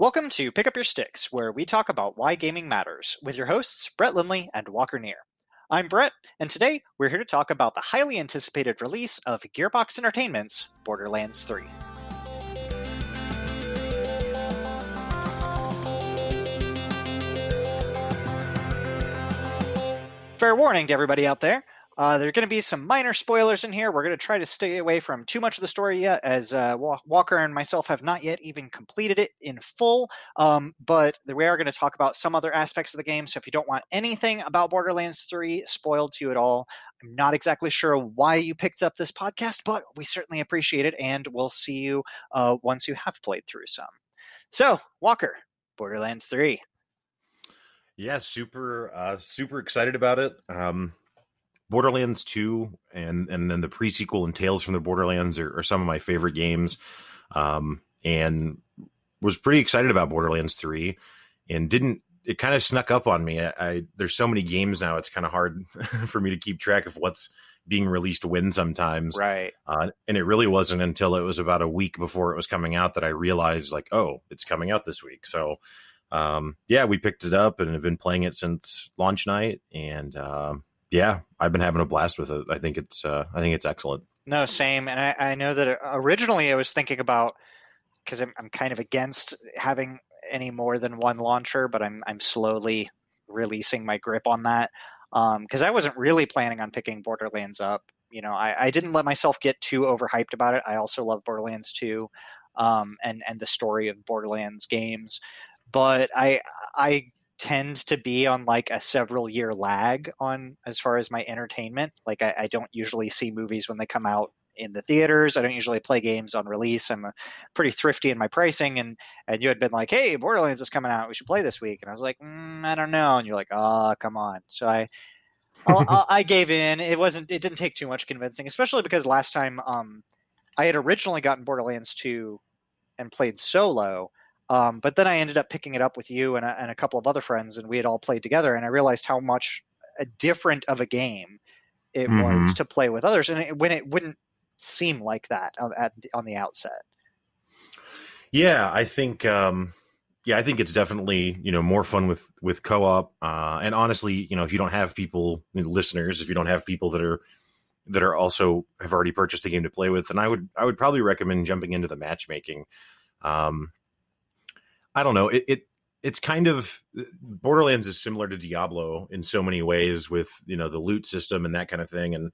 Welcome to Pick Up Your Sticks, where we talk about why gaming matters, with your hosts, Brett Lindley and Walker Neer. I'm Brett, and today we're here to talk about the highly anticipated release of Gearbox Entertainment's Borderlands 3. Fair warning to everybody out there. Uh, there are going to be some minor spoilers in here. We're going to try to stay away from too much of the story yet, as uh, Walker and myself have not yet even completed it in full. Um, but we are going to talk about some other aspects of the game. So if you don't want anything about Borderlands 3 spoiled to you at all, I'm not exactly sure why you picked up this podcast, but we certainly appreciate it. And we'll see you uh, once you have played through some. So, Walker, Borderlands 3. Yeah, super, uh, super excited about it. Um, Borderlands 2 and and then the prequel and Tales from the Borderlands are, are some of my favorite games. Um, and was pretty excited about Borderlands 3 and didn't it kind of snuck up on me. I, I there's so many games now it's kind of hard for me to keep track of what's being released when sometimes. Right. Uh, and it really wasn't until it was about a week before it was coming out that I realized like, oh, it's coming out this week. So um, yeah, we picked it up and have been playing it since launch night and um, yeah, I've been having a blast with it. I think it's uh, I think it's excellent. No, same. And I, I know that originally I was thinking about because I'm, I'm kind of against having any more than one launcher, but I'm I'm slowly releasing my grip on that because um, I wasn't really planning on picking Borderlands up. You know, I, I didn't let myself get too overhyped about it. I also love Borderlands 2 um, and and the story of Borderlands games, but I I tend to be on like a several year lag on as far as my entertainment. Like I, I, don't usually see movies when they come out in the theaters. I don't usually play games on release. I'm pretty thrifty in my pricing. And and you had been like, "Hey, Borderlands is coming out. We should play this week." And I was like, mm, "I don't know." And you're like, "Oh, come on." So I. I gave in. It wasn't. It didn't take too much convincing, especially because last time um, I had originally gotten Borderlands 2 and played solo, um, but then I ended up picking it up with you and a, and a couple of other friends, and we had all played together. And I realized how much a different of a game it mm-hmm. was to play with others, and it, when it wouldn't seem like that on, at, on the outset. Yeah, I think. Um, yeah, I think it's definitely you know more fun with with co-op, uh, and honestly, you know, if you don't have people, you know, listeners, if you don't have people that are that are also have already purchased the game to play with, then I would I would probably recommend jumping into the matchmaking. Um, I don't know. It, it it's kind of Borderlands is similar to Diablo in so many ways with you know the loot system and that kind of thing, and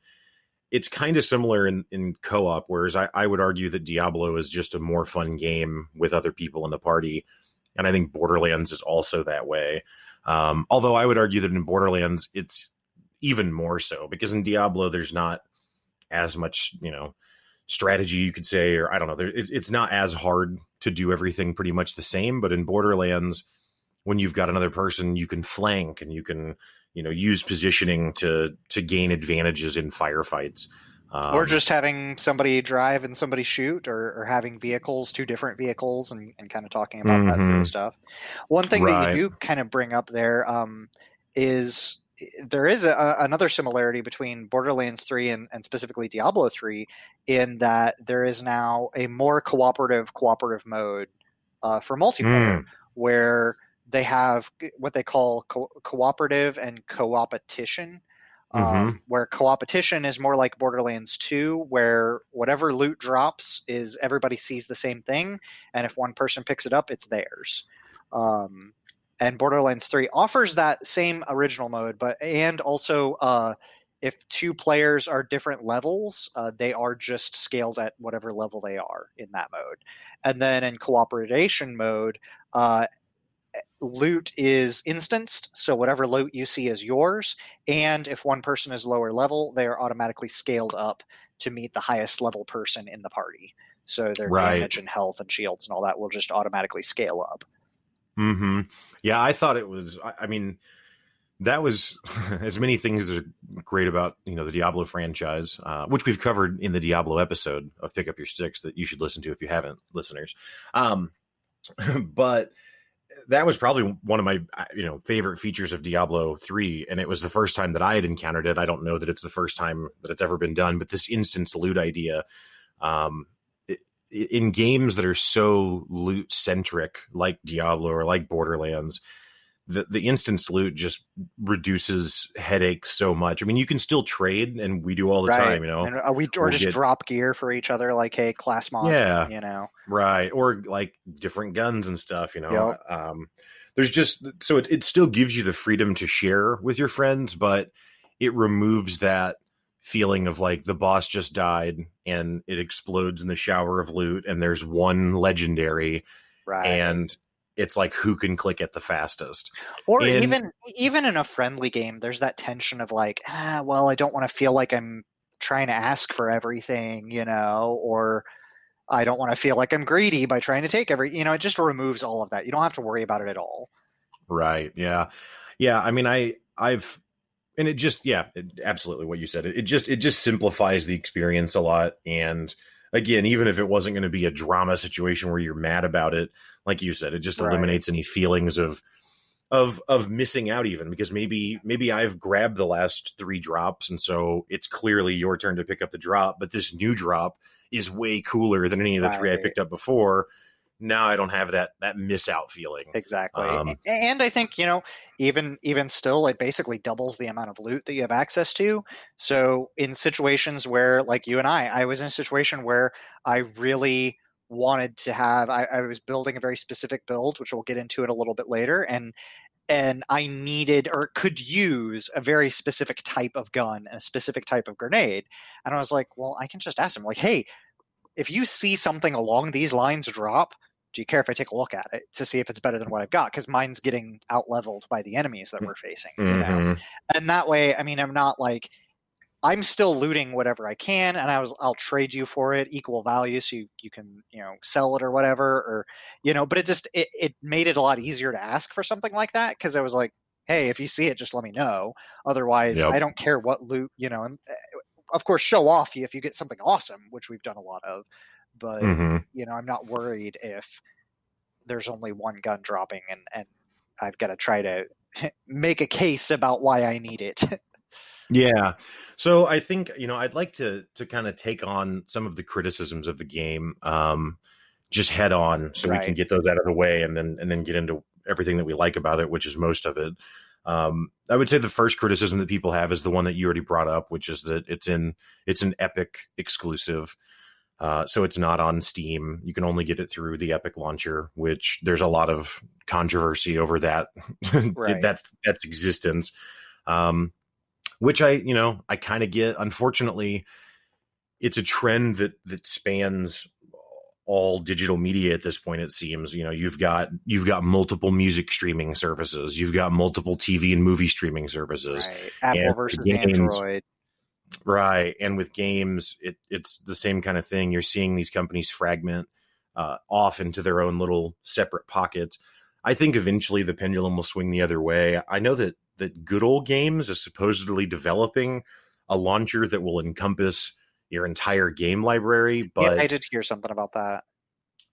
it's kind of similar in in co-op. Whereas I, I would argue that Diablo is just a more fun game with other people in the party, and I think Borderlands is also that way. Um, although I would argue that in Borderlands it's even more so because in Diablo there's not as much you know strategy you could say or i don't know there, it's, it's not as hard to do everything pretty much the same but in borderlands when you've got another person you can flank and you can you know use positioning to to gain advantages in firefights um, or just having somebody drive and somebody shoot or, or having vehicles two different vehicles and, and kind of talking about mm-hmm. that kind of stuff one thing right. that you do kind of bring up there um, is there is a, another similarity between Borderlands 3 and, and, specifically Diablo 3 in that there is now a more cooperative cooperative mode uh, for multiplayer mm. where they have what they call co- cooperative and co-opetition. Um, mm-hmm. Where co-opetition is more like Borderlands 2, where whatever loot drops is everybody sees the same thing, and if one person picks it up, it's theirs. Um, and Borderlands 3 offers that same original mode, but and also uh, if two players are different levels, uh, they are just scaled at whatever level they are in that mode. And then in cooperation mode, uh, loot is instanced, so whatever loot you see is yours. And if one person is lower level, they are automatically scaled up to meet the highest level person in the party. So their right. damage and health and shields and all that will just automatically scale up. Hmm. Yeah, I thought it was. I, I mean, that was as many things are great about you know the Diablo franchise, uh, which we've covered in the Diablo episode of Pick Up Your Sticks that you should listen to if you haven't, listeners. Um, but that was probably one of my you know favorite features of Diablo 3 and it was the first time that I had encountered it. I don't know that it's the first time that it's ever been done, but this instance loot idea um in games that are so loot centric, like Diablo or like Borderlands, the the instance loot just reduces headaches so much. I mean, you can still trade, and we do all the right. time, you know. And uh, we or we'll just get, drop gear for each other, like hey, class mod, yeah, you know, right, or like different guns and stuff, you know. Yep. Um, there's just so it, it still gives you the freedom to share with your friends, but it removes that feeling of like the boss just died and it explodes in the shower of loot and there's one legendary right. and it's like who can click it the fastest. Or and, even even in a friendly game there's that tension of like ah well i don't want to feel like i'm trying to ask for everything you know or i don't want to feel like i'm greedy by trying to take every you know it just removes all of that. You don't have to worry about it at all. Right yeah. Yeah i mean i i've and it just yeah it, absolutely what you said it, it, just it just simplifies the experience a lot and again even if it wasn't going to be a drama situation where you're mad about it like you said it just right. eliminates any feelings of of of missing out even because maybe maybe I've grabbed the last 3 drops and so it's clearly your turn to pick up the drop but this new drop is way cooler than any of the right. three I picked up before now I don't have that that miss out feeling. Exactly. Um, and I think, you know, even even still it basically doubles the amount of loot that you have access to. So in situations where like you and I, I was in a situation where I really wanted to have I, I was building a very specific build, which we'll get into it a little bit later, and and I needed or could use a very specific type of gun and a specific type of grenade. And I was like, well, I can just ask him, like, hey, if you see something along these lines drop, do you care if I take a look at it to see if it's better than what I've got? Because mine's getting out leveled by the enemies that we're facing. Mm-hmm. You know? Mm-hmm. And that way, I mean, I'm not like I'm still looting whatever I can, and I was I'll trade you for it equal value, so you, you can you know sell it or whatever, or you know. But it just it, it made it a lot easier to ask for something like that because I was like, hey, if you see it, just let me know. Otherwise, yep. I don't care what loot you know. And eh, of course, show off you if you get something awesome, which we've done a lot of but mm-hmm. you know, I'm not worried if there's only one gun dropping and and I've got to try to make a case about why I need it. yeah. So I think, you know, I'd like to to kind of take on some of the criticisms of the game um just head on so right. we can get those out of the way and then and then get into everything that we like about it, which is most of it. Um, I would say the first criticism that people have is the one that you already brought up, which is that it's in it's an Epic exclusive. Uh, so it's not on Steam. You can only get it through the Epic launcher, which there's a lot of controversy over that right. that's that's existence. Um, which I, you know, I kind of get. Unfortunately, it's a trend that that spans all digital media at this point it seems you know you've got you've got multiple music streaming services you've got multiple tv and movie streaming services right. apple versus games, android Right. And with games, it, it's the same kind of thing. You're seeing these companies fragment uh, off into their own little separate pockets. I think eventually the pendulum will swing the other way. I know that that Good Old Games is supposedly developing a launcher that will encompass your entire game library. But yeah, I did hear something about that.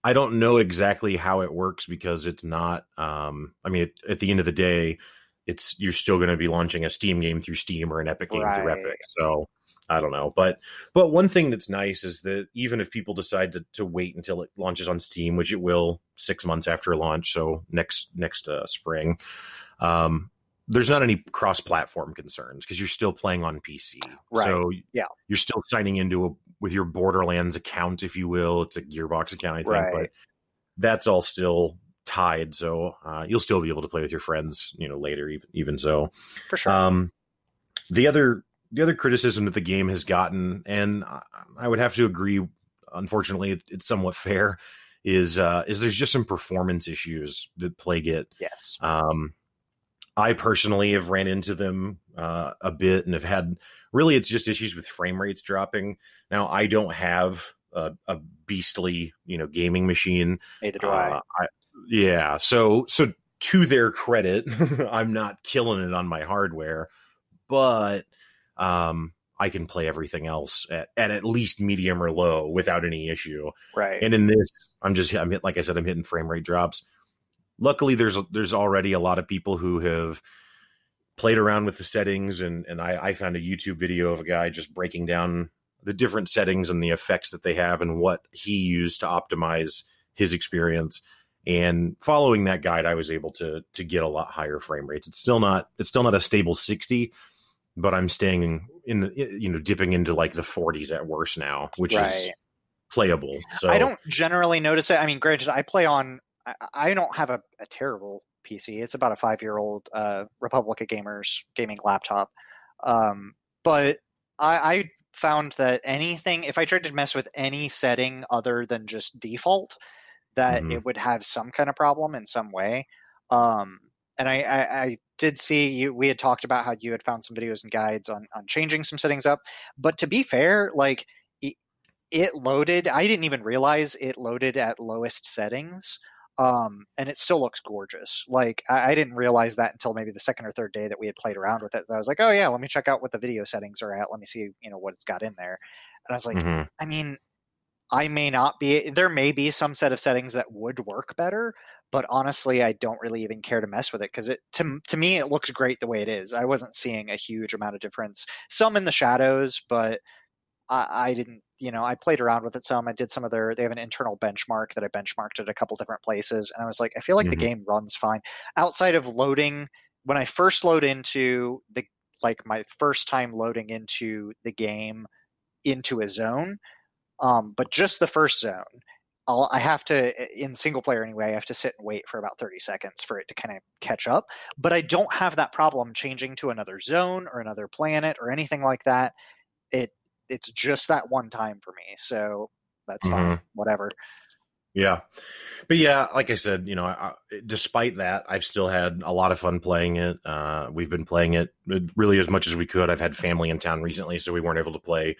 I don't know exactly how it works because it's not. Um, I mean, it, at the end of the day, it's you're still going to be launching a Steam game through Steam or an Epic game right. through Epic. So I don't know, but but one thing that's nice is that even if people decide to, to wait until it launches on Steam, which it will six months after launch, so next next uh, spring, um, there's not any cross-platform concerns because you're still playing on PC. Right. So yeah, you're still signing into a with your Borderlands account, if you will. It's a Gearbox account, I think, right. but that's all still tied, so uh, you'll still be able to play with your friends, you know, later. Even even so, for sure. Um, the other the other criticism that the game has gotten, and I would have to agree, unfortunately, it's somewhat fair, is uh, is there's just some performance issues that plague it. Yes. Um, I personally have ran into them uh, a bit and have had really it's just issues with frame rates dropping. Now I don't have a, a beastly you know gaming machine. Neither do uh, I. I. Yeah. So so to their credit, I'm not killing it on my hardware, but um, I can play everything else at, at at least medium or low without any issue. Right. And in this, I'm just I'm hit like I said, I'm hitting frame rate drops. Luckily, there's there's already a lot of people who have played around with the settings, and and I, I found a YouTube video of a guy just breaking down the different settings and the effects that they have and what he used to optimize his experience. And following that guide, I was able to to get a lot higher frame rates. It's still not it's still not a stable 60, but I'm staying in the you know dipping into like the 40s at worst now, which right. is playable. So I don't generally notice it. I mean, granted, I play on I, I don't have a, a, terrible PC. It's about a five year old uh, Republic of Gamers gaming laptop, um, but I, I found that anything if I tried to mess with any setting other than just default, that mm-hmm. it would have some kind of problem in some way. Um, and I, I, I, did see you. We had talked about how you had found some videos and guides on on changing some settings up. But to be fair, like it, it loaded. I didn't even realize it loaded at lowest settings. Um, and it still looks gorgeous. Like I, I, didn't realize that until maybe the second or third day that we had played around with it. I was like, oh yeah, let me check out what the video settings are at. Let me see, you know, what it's got in there. And I was like, mm-hmm. I mean, I may not be. There may be some set of settings that would work better, but honestly, I don't really even care to mess with it because it to to me it looks great the way it is. I wasn't seeing a huge amount of difference. Some in the shadows, but I, I didn't. You know, I played around with it some. I did some of their. They have an internal benchmark that I benchmarked at a couple different places, and I was like, I feel like mm-hmm. the game runs fine outside of loading. When I first load into the like my first time loading into the game into a zone um, but just the first zone, I'll, I have to in single player anyway. I have to sit and wait for about thirty seconds for it to kind of catch up. But I don't have that problem changing to another zone or another planet or anything like that. It it's just that one time for me, so that's mm-hmm. fine. Whatever. Yeah, but yeah, like I said, you know, I, despite that, I've still had a lot of fun playing it. Uh, we've been playing it really as much as we could. I've had family in town recently, so we weren't able to play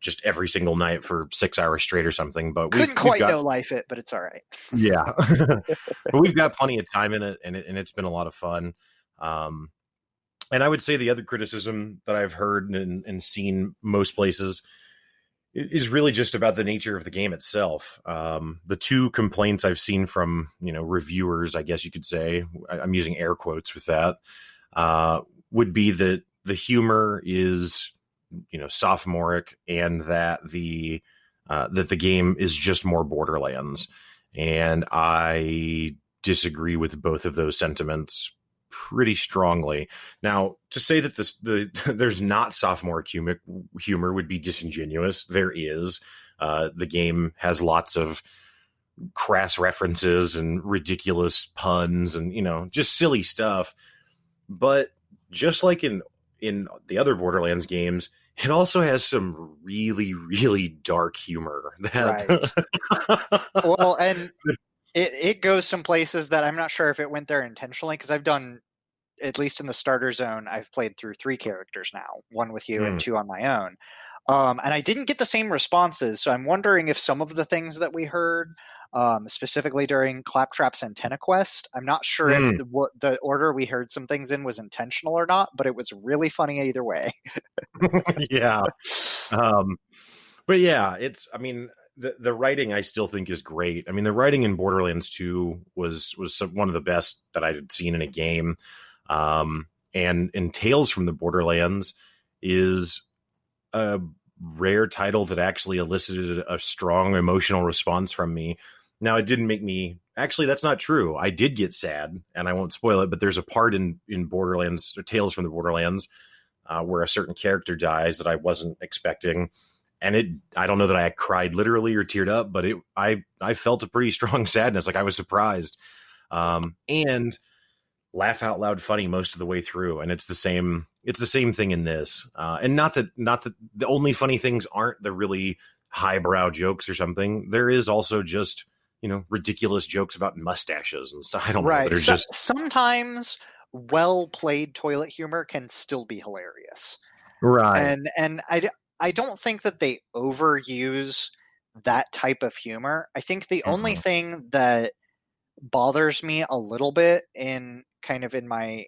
just every single night for six hours straight or something. But we couldn't quite got, no life it, but it's all right. yeah, but we've got plenty of time in it, and it, and it's been a lot of fun. Um, and I would say the other criticism that I've heard and, and seen most places is really just about the nature of the game itself. Um, the two complaints I've seen from you know reviewers, I guess you could say, I'm using air quotes with that, uh, would be that the humor is you know sophomoric and that the uh, that the game is just more Borderlands, and I disagree with both of those sentiments pretty strongly. Now, to say that this the there's not sophomoric humor humor would be disingenuous. There is. Uh, the game has lots of crass references and ridiculous puns and you know just silly stuff. But just like in in the other Borderlands games, it also has some really, really dark humor. That right. well, and it it goes some places that I'm not sure if it went there intentionally because I've done at least in the starter zone, I've played through three characters now, one with you mm. and hmm. two on my own. Um, and I didn't get the same responses, so I'm wondering if some of the things that we heard um, specifically during Claptrap's Antenna Quest. I'm not sure mm. if hmm. the, what, the order we heard some things in was intentional or not, but it was really funny either way. yeah. Um, but yeah, it's, I mean, the, the writing I still think is great. I mean, the writing in Borderlands 2 was, was one of the best that I had seen in a game. Um, and in Tales from the Borderlands is a rare title that actually elicited a strong emotional response from me now, it didn't make me. Actually, that's not true. I did get sad, and I won't spoil it. But there's a part in in Borderlands or Tales from the Borderlands uh, where a certain character dies that I wasn't expecting, and it. I don't know that I cried literally or teared up, but it. I I felt a pretty strong sadness. Like I was surprised, um, and laugh out loud funny most of the way through and it's the same it's the same thing in this uh, and not that not that the only funny things aren't the really highbrow jokes or something there is also just you know ridiculous jokes about mustaches and stuff. I don't right. know. Right. So, just sometimes well played toilet humor can still be hilarious. Right. And and I I don't think that they overuse that type of humor. I think the mm-hmm. only thing that bothers me a little bit in kind of in my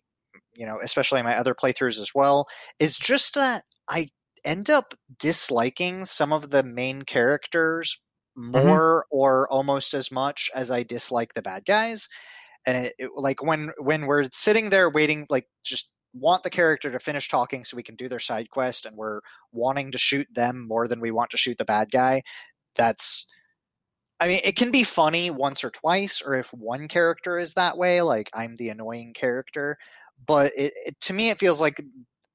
you know especially in my other playthroughs as well is just that I end up disliking some of the main characters Mm-hmm. more mm-hmm. or almost as much as I dislike the bad guys. And it, it, like when when we're sitting there waiting, like just want the character to finish talking so we can do their side quest and we're wanting to shoot them more than we want to shoot the bad guy, that's I mean, it can be funny once or twice, or if one character is that way, like I'm the annoying character. But it, it, to me, it feels like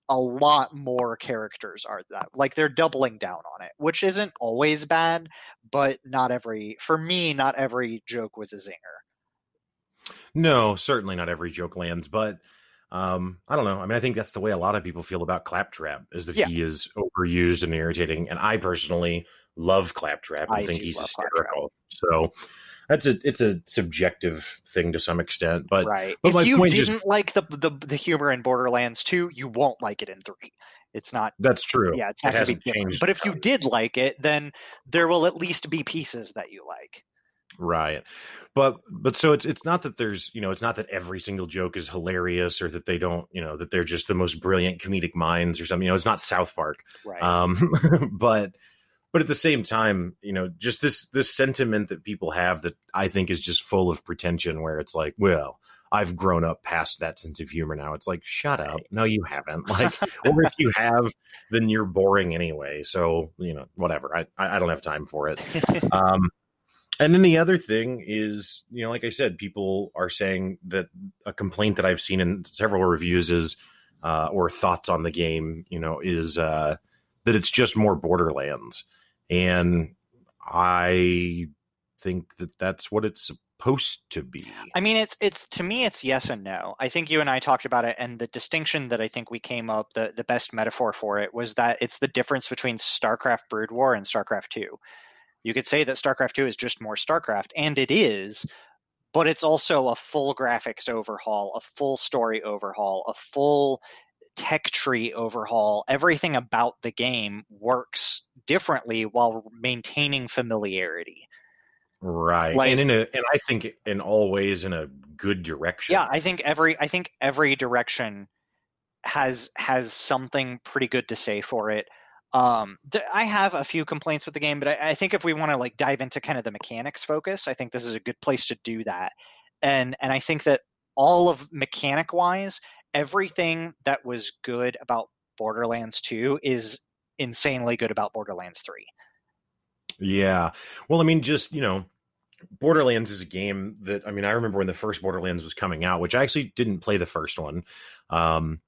a lot more characters are that. Like they're doubling down on it, which isn't always bad, but not every. For me, not every joke was a zinger. No, certainly not every joke lands, but um, I don't know. I mean, I think that's the way a lot of people feel about Claptrap is that yeah. he is overused and irritating. And I personally love Claptrap. I, I think he's hysterical. Claptrap. So that's a it's a subjective thing to some extent. But right, but if you didn't just, like the, the the humor in Borderlands 2, you won't like it in three. It's not. That's true. Yeah, it's not it to be changed. But if you did like it, then there will at least be pieces that you like. Right. But but so it's it's not that there's you know it's not that every single joke is hilarious or that they don't you know that they're just the most brilliant comedic minds or something you know it's not South Park right um but but at the same time you know just this this sentiment that people have that I think is just full of pretension where it's like well I've grown up past that sense of humor now. It's like, shut up. No, you haven't. Like, or if you have, then you're boring anyway. So, you know, whatever. I, I don't have time for it. Um, and then the other thing is, you know, like I said, people are saying that a complaint that I've seen in several reviews is, uh, or thoughts on the game, you know, is uh, that it's just more Borderlands, and I think that that's what it's supposed to be. I mean, it's it's to me, it's yes and no. I think you and I talked about it, and the distinction that I think we came up the the best metaphor for it was that it's the difference between StarCraft Brood War and StarCraft Two you could say that StarCraft 2 is just more StarCraft, and it is, but it's also a full graphics overhaul, a full story overhaul, a full tech tree overhaul. Everything about the game works differently while maintaining familiarity. Right. Like, and in a and I think in all ways in a good direction. Yeah, I think every I think every direction has has something pretty good to say for it. Um, I have a few complaints with the game, but I, I think if we want to like dive into kind of the mechanics focus, I think this is a good place to do that. And and I think that all of mechanic wise, everything that was good about Borderlands 2 is insanely good about Borderlands 3. Yeah. Well, I mean, just, you know, Borderlands is a game that I mean, I remember when the first Borderlands was coming out, which I actually didn't play the first one. Um,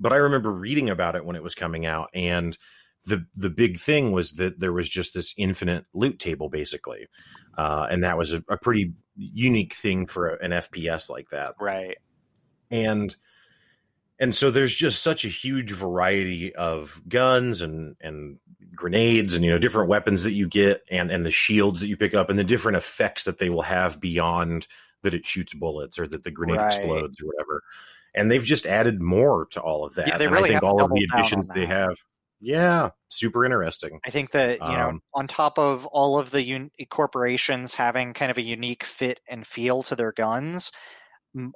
but I remember reading about it when it was coming out and the the big thing was that there was just this infinite loot table basically uh, and that was a, a, pretty unique thing for an fps like that right and and so there's just such a huge variety of guns and and grenades and you know different weapons that you get and and the shields that you pick up and the different effects that they will have beyond that it shoots bullets or that the grenade right. explodes or whatever and they've just added more to all of that. Yeah, they really I think all of the additions they have. Yeah, super interesting. I think that you um, know, on top of all of the un- corporations having kind of a unique fit and feel to their guns,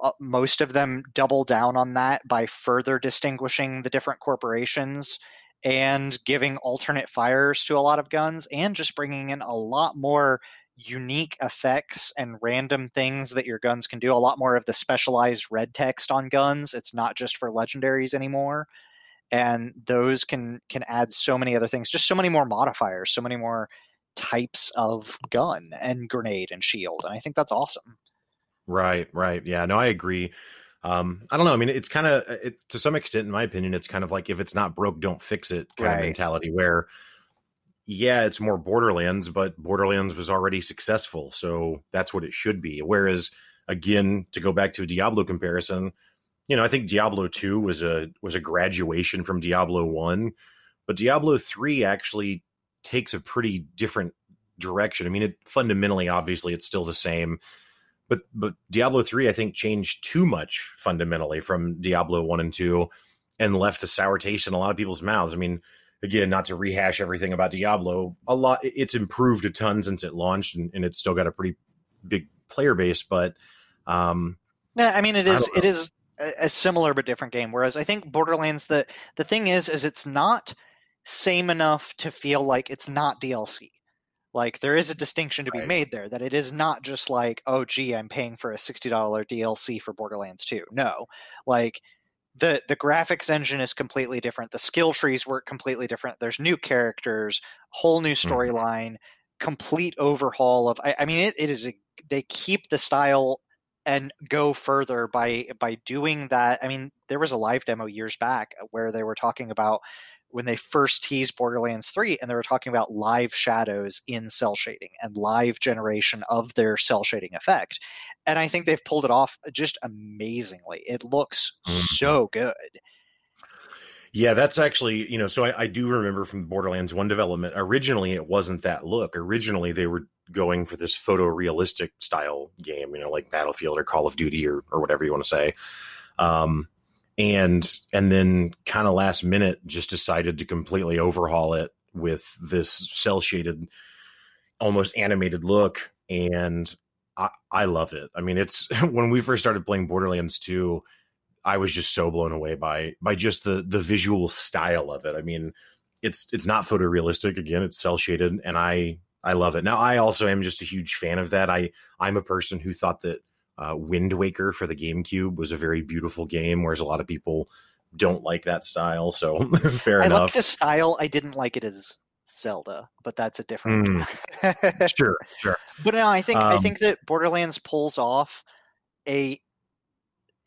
uh, most of them double down on that by further distinguishing the different corporations and giving alternate fires to a lot of guns, and just bringing in a lot more unique effects and random things that your guns can do. A lot more of the specialized red text on guns. It's not just for legendaries anymore. And those can can add so many other things, just so many more modifiers, so many more types of gun and grenade and shield. And I think that's awesome. Right, right. Yeah, no, I agree. Um, I don't know. I mean, it's kind of, it, to some extent, in my opinion, it's kind of like if it's not broke, don't fix it kind right. of mentality where yeah, it's more Borderlands, but Borderlands was already successful, so that's what it should be. Whereas, again, to go back to a Diablo comparison, you know, I think Diablo two was a was a graduation from Diablo one, but Diablo three actually takes a pretty different direction. I mean, it fundamentally, obviously, it's still the same, but but Diablo three, I think, changed too much fundamentally from Diablo one and two, and left a sour taste in a lot of people's mouths. I mean again, not to rehash everything about Diablo, a lot it's improved a ton since it launched, and, and it's still got a pretty big player base. But um, yeah, I mean, it is it is a similar but different game. Whereas I think Borderlands, the the thing is, is it's not same enough to feel like it's not DLC. Like there is a distinction to be right. made there that it is not just like, oh gee, I'm paying for a sixty dollar DLC for Borderlands 2. No. Like the the graphics engine is completely different. The skill trees work completely different. There's new characters, whole new mm-hmm. storyline, mm-hmm. complete overhaul of. I, I mean, it, it is a, they keep the style and go further by by doing that. I mean, there was a live demo years back where they were talking about when they first teased Borderlands 3 and they were talking about live shadows in cel shading and live generation of their cel shading effect. And I think they've pulled it off just amazingly. It looks mm-hmm. so good. Yeah, that's actually, you know, so I, I, do remember from Borderlands 1 development, originally it wasn't that look. Originally they were going for this photorealistic style game, you know, like Battlefield or Call of Duty or, or whatever you want to say. Um, and and then kind of last minute just decided to completely overhaul it with this cel shaded almost animated look and I, I love it. I mean, it's when we first started playing Borderlands 2, I was just so blown away by by just the the visual style of it. I mean, it's it's not photorealistic again, it's cel shaded and I I love it. Now I also am just a huge fan of that. I I'm a person who thought that uh, Wind Waker for the GameCube was a very beautiful game, whereas a lot of people don't like that style. So fair I enough. I like the style. I didn't like it as Zelda, but that's a different. Mm. sure, sure. But no, I think um, I think that Borderlands pulls off a.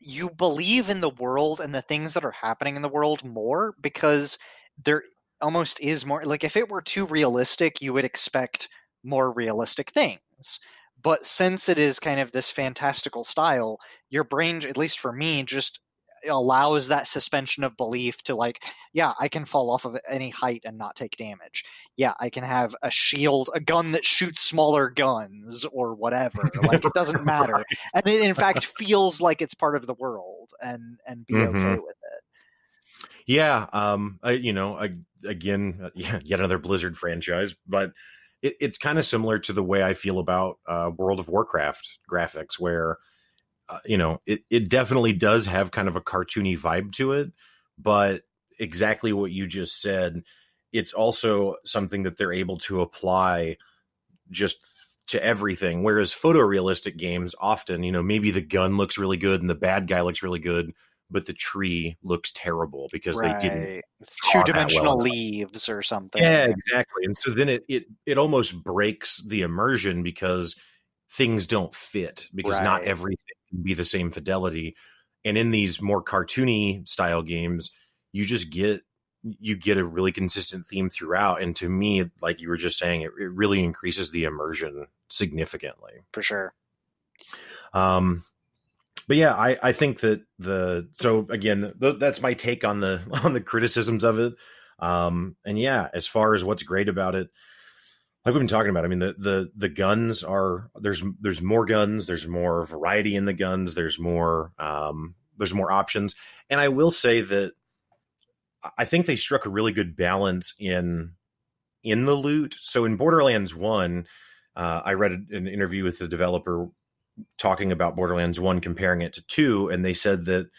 You believe in the world and the things that are happening in the world more because there almost is more. Like if it were too realistic, you would expect more realistic things. But since it is kind of this fantastical style, your brain, at least for me, just allows that suspension of belief to like yeah i can fall off of any height and not take damage yeah i can have a shield a gun that shoots smaller guns or whatever like it doesn't matter right. and it in fact feels like it's part of the world and and be mm-hmm. okay with it yeah um I, you know I, again uh, yeah, yet another blizzard franchise but it, it's kind of similar to the way I feel about uh, World of Warcraft graphics, where uh, you know it it definitely does have kind of a cartoony vibe to it, but exactly what you just said, it's also something that they're able to apply just to everything. Whereas photorealistic games often, you know, maybe the gun looks really good and the bad guy looks really good, but the tree looks terrible because right. they didn't two dimensional well leaves or something. Yeah, exactly. And so then it it it almost breaks the immersion because things don't fit because right. not everything can be the same fidelity. And in these more cartoony style games, you just get you get a really consistent theme throughout. And to me, like you were just saying, it, it really increases the immersion significantly. For sure. Um, but yeah, I, I think that the so again th- that's my take on the on the criticisms of it. Um, and yeah, as far as what's great about it, like we've been talking about, I mean the the the guns are there's there's more guns, there's more variety in the guns, there's more um, there's more options, and I will say that I think they struck a really good balance in in the loot. So in Borderlands One, uh, I read an interview with the developer talking about Borderlands 1, comparing it to 2, and they said that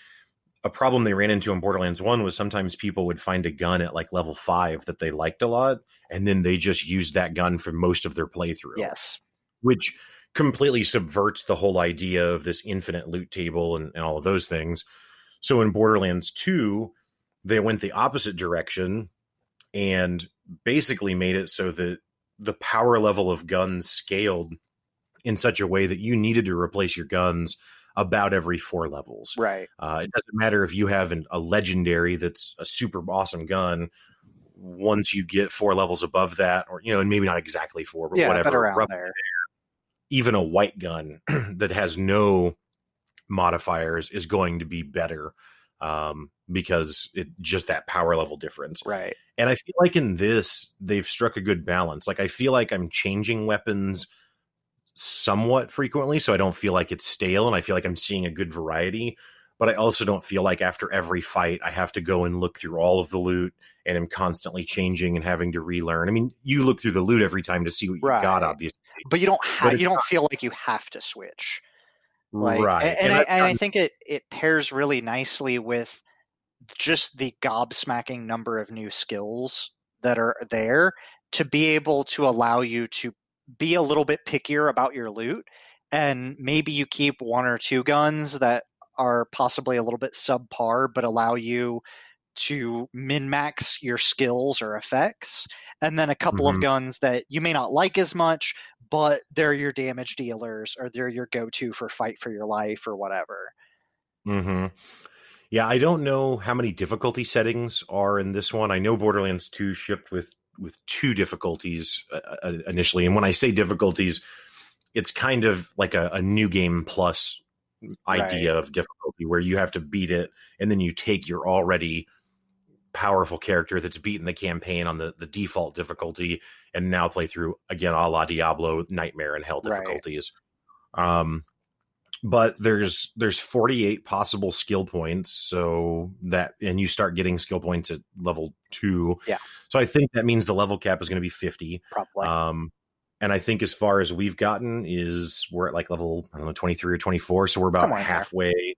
a problem they ran into in Borderlands 1 was sometimes people would find a gun at like level 5 that they liked a lot, and then they just used that gun for most of their playthrough. Yes. Which completely subverts the whole idea of this infinite loot table and, and all of those things. So in Borderlands 2, they went the opposite direction and basically made it so that the power level of guns scaled in such a way that you needed to replace your guns about every four levels. Right. Uh, it doesn't matter if you have an, a legendary that's a super awesome gun. Once you get four levels above that, or you know, and maybe not exactly four, but yeah, whatever, around there. even a white gun that has no modifiers is going to be better um, because it just that power level difference. Right. And I feel like in this they've struck a good balance. Like I feel like I'm changing weapons somewhat frequently, so I don't feel like it's stale and I feel like I'm seeing a good variety. But I also don't feel like after every fight I have to go and look through all of the loot and I'm constantly changing and having to relearn. I mean, you look through the loot every time to see what you right. got, obviously, but you don't have you don't not... feel like you have to switch, right? right. And, and, and, I, and I think it it pairs really nicely with just the gobsmacking number of new skills that are there to be able to allow you to be a little bit pickier about your loot and maybe you keep one or two guns that are possibly a little bit subpar, but allow you to min max your skills or effects. And then a couple mm-hmm. of guns that you may not like as much, but they're your damage dealers or they're your go to for fight for your life or whatever. Hmm. Yeah, I don't know how many difficulty settings are in this one. I know Borderlands 2 shipped with with two difficulties uh, uh, initially, and when I say difficulties, it's kind of like a, a new game plus idea right. of difficulty where you have to beat it, and then you take your already powerful character that's beaten the campaign on the, the default difficulty and now play through again a la Diablo nightmare and hell difficulties. Right. Um but there's there's 48 possible skill points so that and you start getting skill points at level 2 yeah. So i think that means the level cap is going to be 50 probably. Um and i think as far as we've gotten is we're at like level i don't know 23 or 24 so we're about Somewhere halfway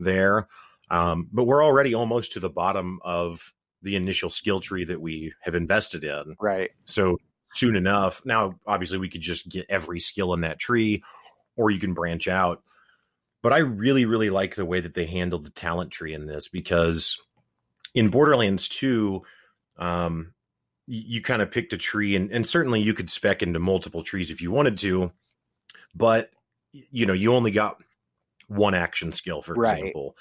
there. there. Um but we're already almost to the bottom of the initial skill tree that we have invested in. Right. So soon enough now obviously we could just get every skill in that tree or you can branch out but I really, really like the way that they handled the talent tree in this because in Borderlands 2, um, you, you kind of picked a tree, and, and certainly you could spec into multiple trees if you wanted to, but you know, you only got one action skill, for right. example,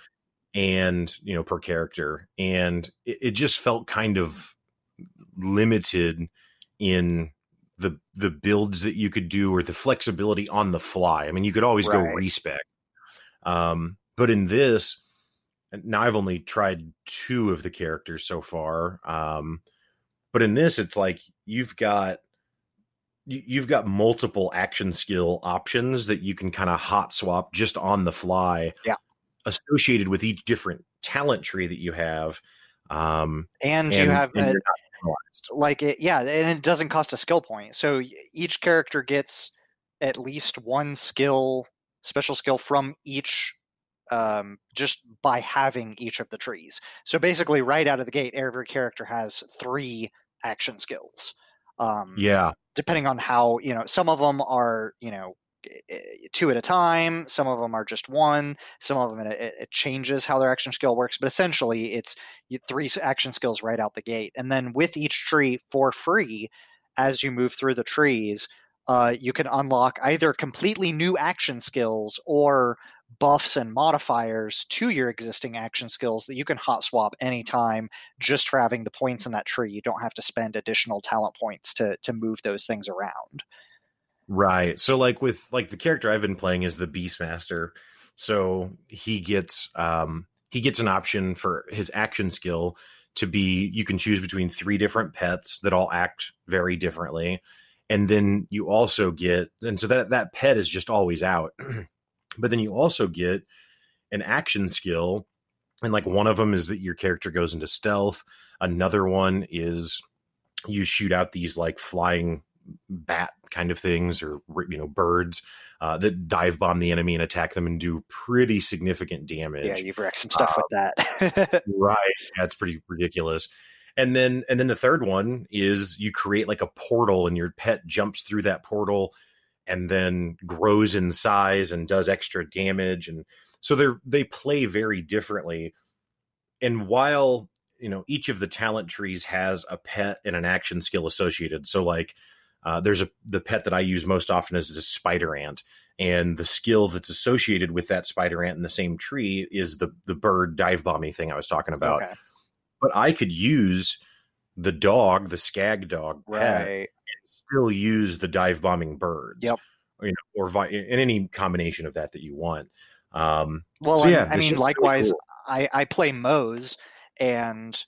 and you know, per character, and it, it just felt kind of limited in the the builds that you could do or the flexibility on the fly. I mean, you could always right. go respec, um, but in this, now I've only tried two of the characters so far. Um, but in this, it's like you've got you've got multiple action skill options that you can kind of hot swap just on the fly. Yeah. Associated with each different talent tree that you have. Um, and, and you have and a, like it, yeah, and it doesn't cost a skill point. So each character gets at least one skill special skill from each um, just by having each of the trees. So basically, right out of the gate, every character has three action skills. Um, yeah. Depending on how, you know, some of them are, you know, two at a time. Some of them are just one. Some of them it, it changes how their action skill works. But essentially, it's three action skills right out the gate. And then with each tree for free, as you move through the trees, uh, you can unlock either completely new action skills or buffs and modifiers to your existing action skills that you can hot swap anytime just for having the points in that tree. You don't have to spend additional talent points to to move those things around. Right. So like with like the character I've been playing is the Beastmaster. So he gets um he gets an option for his action skill to be you can choose between three different pets that all act very differently and then you also get and so that that pet is just always out. But then you also get an action skill and like one of them is that your character goes into stealth. Another one is you shoot out these like flying bat kind of things or you know birds uh, that dive bomb the enemy and attack them and do pretty significant damage. yeah you've wrecked some stuff um, with that. right. That's pretty ridiculous and then and then the third one is you create like a portal and your pet jumps through that portal and then grows in size and does extra damage. And so they they play very differently. And while you know each of the talent trees has a pet and an action skill associated so like uh, there's a the pet that i use most often is a spider ant. And the skill that's associated with that spider ant in the same tree is the the bird dive bombing thing i was talking about. Okay but I could use the dog, the skag dog right. and still use the dive bombing birds. Yep. You know, or vi- in any combination of that that you want. Um, well, so yeah, I mean, likewise, cool. I, I play Moze, and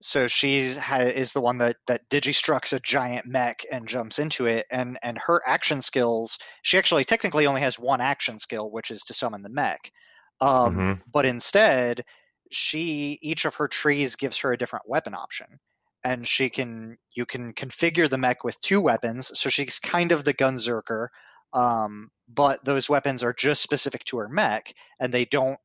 so she ha- is the one that that digistructs a giant mech and jumps into it, and and her action skills. She actually technically only has one action skill, which is to summon the mech. Um, mm-hmm. But instead, she each of her trees gives her a different weapon option and she can you can configure the mech with two weapons so she's kind of the gunzerker um, but those weapons are just specific to her mech and they don't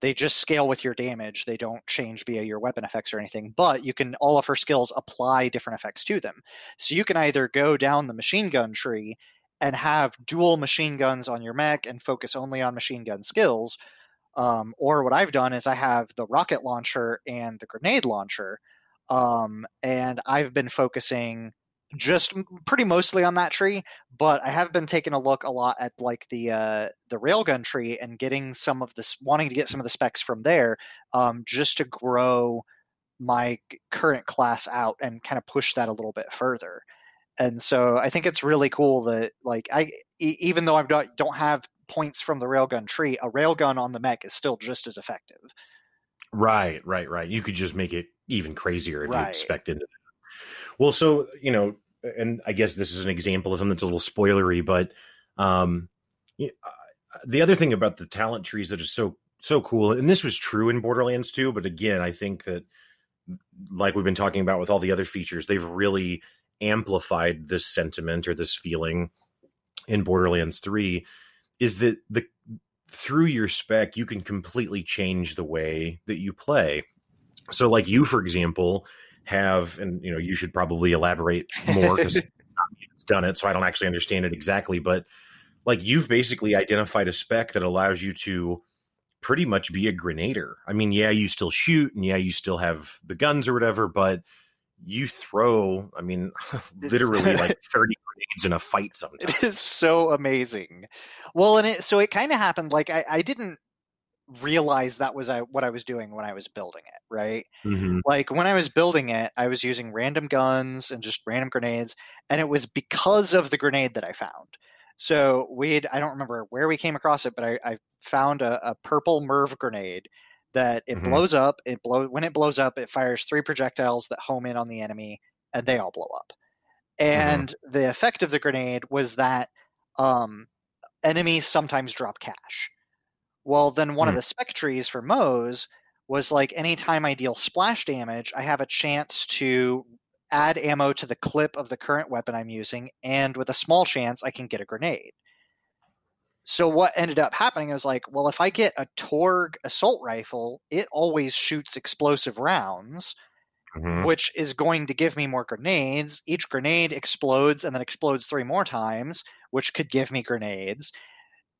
they just scale with your damage they don't change via your weapon effects or anything but you can all of her skills apply different effects to them. So you can either go down the machine gun tree and have dual machine guns on your mech and focus only on machine gun skills Um, or what I've done is I have the rocket launcher and the grenade launcher, um, and I've been focusing just pretty mostly on that tree, but I have been taking a look a lot at like the uh, the railgun tree and getting some of this, wanting to get some of the specs from there, um, just to grow my current class out and kind of push that a little bit further. And so I think it's really cool that like I even though I don't don't have points from the railgun tree, a railgun on the mech is still just as effective. Right, right, right. You could just make it even crazier if right. you expected it. Well, so you know, and I guess this is an example of something that's a little spoilery, but um, uh, the other thing about the talent trees that is so so cool, and this was true in Borderlands 2, but again, I think that like we've been talking about with all the other features, they've really amplified this sentiment or this feeling in Borderlands 3 is that the through your spec you can completely change the way that you play. So like you for example have and you know you should probably elaborate more you've done it so I don't actually understand it exactly but like you've basically identified a spec that allows you to pretty much be a grenader. I mean, yeah, you still shoot and yeah, you still have the guns or whatever, but you throw, I mean, literally like 30 grenades in a fight sometimes. It is so amazing. Well, and it, so it kind of happened like I, I didn't realize that was I, what I was doing when I was building it, right? Mm-hmm. Like when I was building it, I was using random guns and just random grenades, and it was because of the grenade that I found. So we'd I don't remember where we came across it, but I, I found a, a, purple MIRV grenade that it mm-hmm. blows up. It blow when it blows up, it fires three projectiles that home in on the enemy, and they all blow up. Mm-hmm. And mm-hmm. the effect of the grenade was that um, enemies sometimes drop cash. Well, then one mm-hmm. of mm. the spec trees for Moze was like anytime I deal splash damage, I have a chance to add ammo to the clip of the current weapon I'm using, and with a small chance, I can get a grenade. So what ended up happening was like, well, if I get a Torgue assault rifle, it always shoots explosive rounds, mm-hmm. which is going to give me more grenades. Each grenade explodes and then explodes three more times, which could give me grenades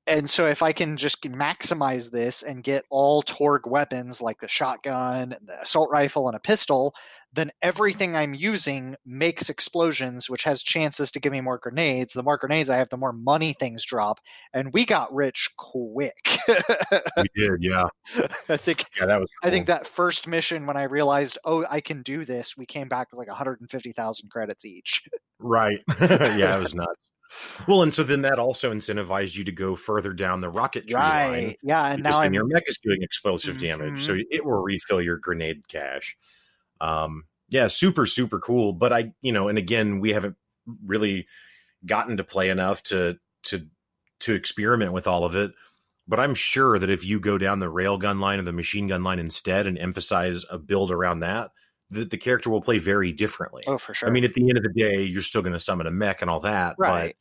and so if I can just maximize this and get all Torgue weapons like the shotgun, the assault rifle, and a pistol, then everything I'm using makes explosions, which has chances to give me more grenades. The more grenades I have, the more money things drop, and we got rich quick. we did, yeah. I think. Yeah, that was. Cool. I think that first mission when I realized, oh, I can do this, we came back with like 150,000 credits each. Right. yeah, it was nuts. Well, and so then that also incentivized you to go further down the rocket tree right. line. Yeah, and now your mech is doing explosive mm-hmm. damage, so it will refill your grenade cache. Um, yeah, super super cool. But I, you know, and again, we haven't really gotten to play enough to to to experiment with all of it. But I'm sure that if you go down the railgun line or the machine gun line instead and emphasize a build around that, that the character will play very differently. Oh, for sure. I mean, at the end of the day, you're still going to summon a mech and all that, right. but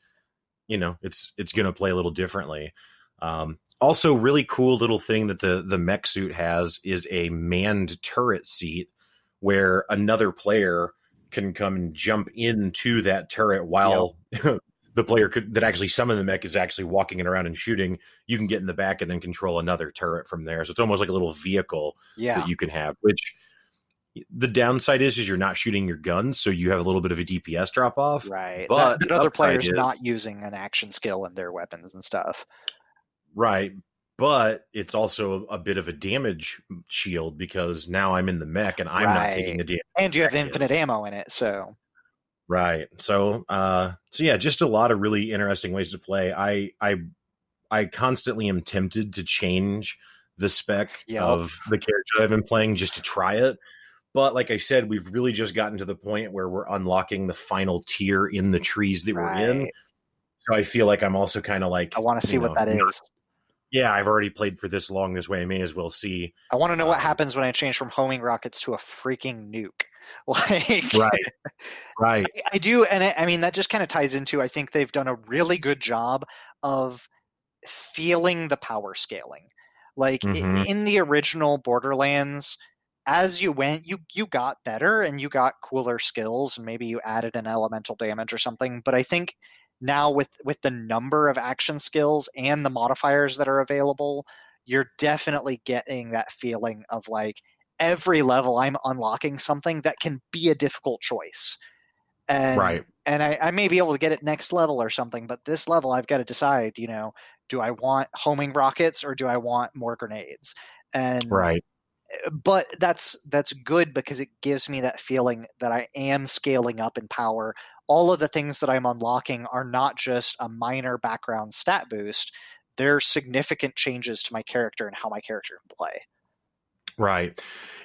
you know, it's it's going to play a little differently. Um, also, really cool little thing that the the mech suit has is a manned turret seat where another player can come and jump into that turret while yep. the player could that actually summon the mech is actually walking it around and shooting. You can get in the back and then control another turret from there. So it's almost like a little vehicle yeah. that you can have, which the downside is is you're not shooting your guns, so you have a little bit of a DPS drop off. Right. But that, that other players is, not using an action skill in their weapons and stuff. Right. But it's also a bit of a damage shield because now I'm in the mech and I'm right. not taking the damage. And you have infinite ammo in it, so Right. So uh so yeah, just a lot of really interesting ways to play. I I I constantly am tempted to change the spec yep. of the character I've been playing just to try it but like I said, we've really just gotten to the point where we're unlocking the final tier in the trees that right. we're in. So I feel like I'm also kind of like I want to see know, what that is. Yeah, I've already played for this long this way. I may as well see. I want to know um, what happens when I change from homing rockets to a freaking nuke. Like, right, right. I, I do, and I, I mean that just kind of ties into. I think they've done a really good job of feeling the power scaling. Like mm-hmm. in, in the original Borderlands, as you went, you you got better and you got cooler skills, and maybe you added an elemental damage or something. But I think now with with the number of action skills and the modifiers that are available, you're definitely getting that feeling of like every level I'm unlocking something that can be a difficult choice. And, right. And I, I may be able to get it next level or something, but this level I've got to decide, you know, do I want homing rockets or do I want more grenades? And right. But that's that's good because it gives me that feeling that I am scaling up in power. All of the things that I'm unlocking are not just a minor background stat boost. They're significant changes to my character and how my character can play. Right.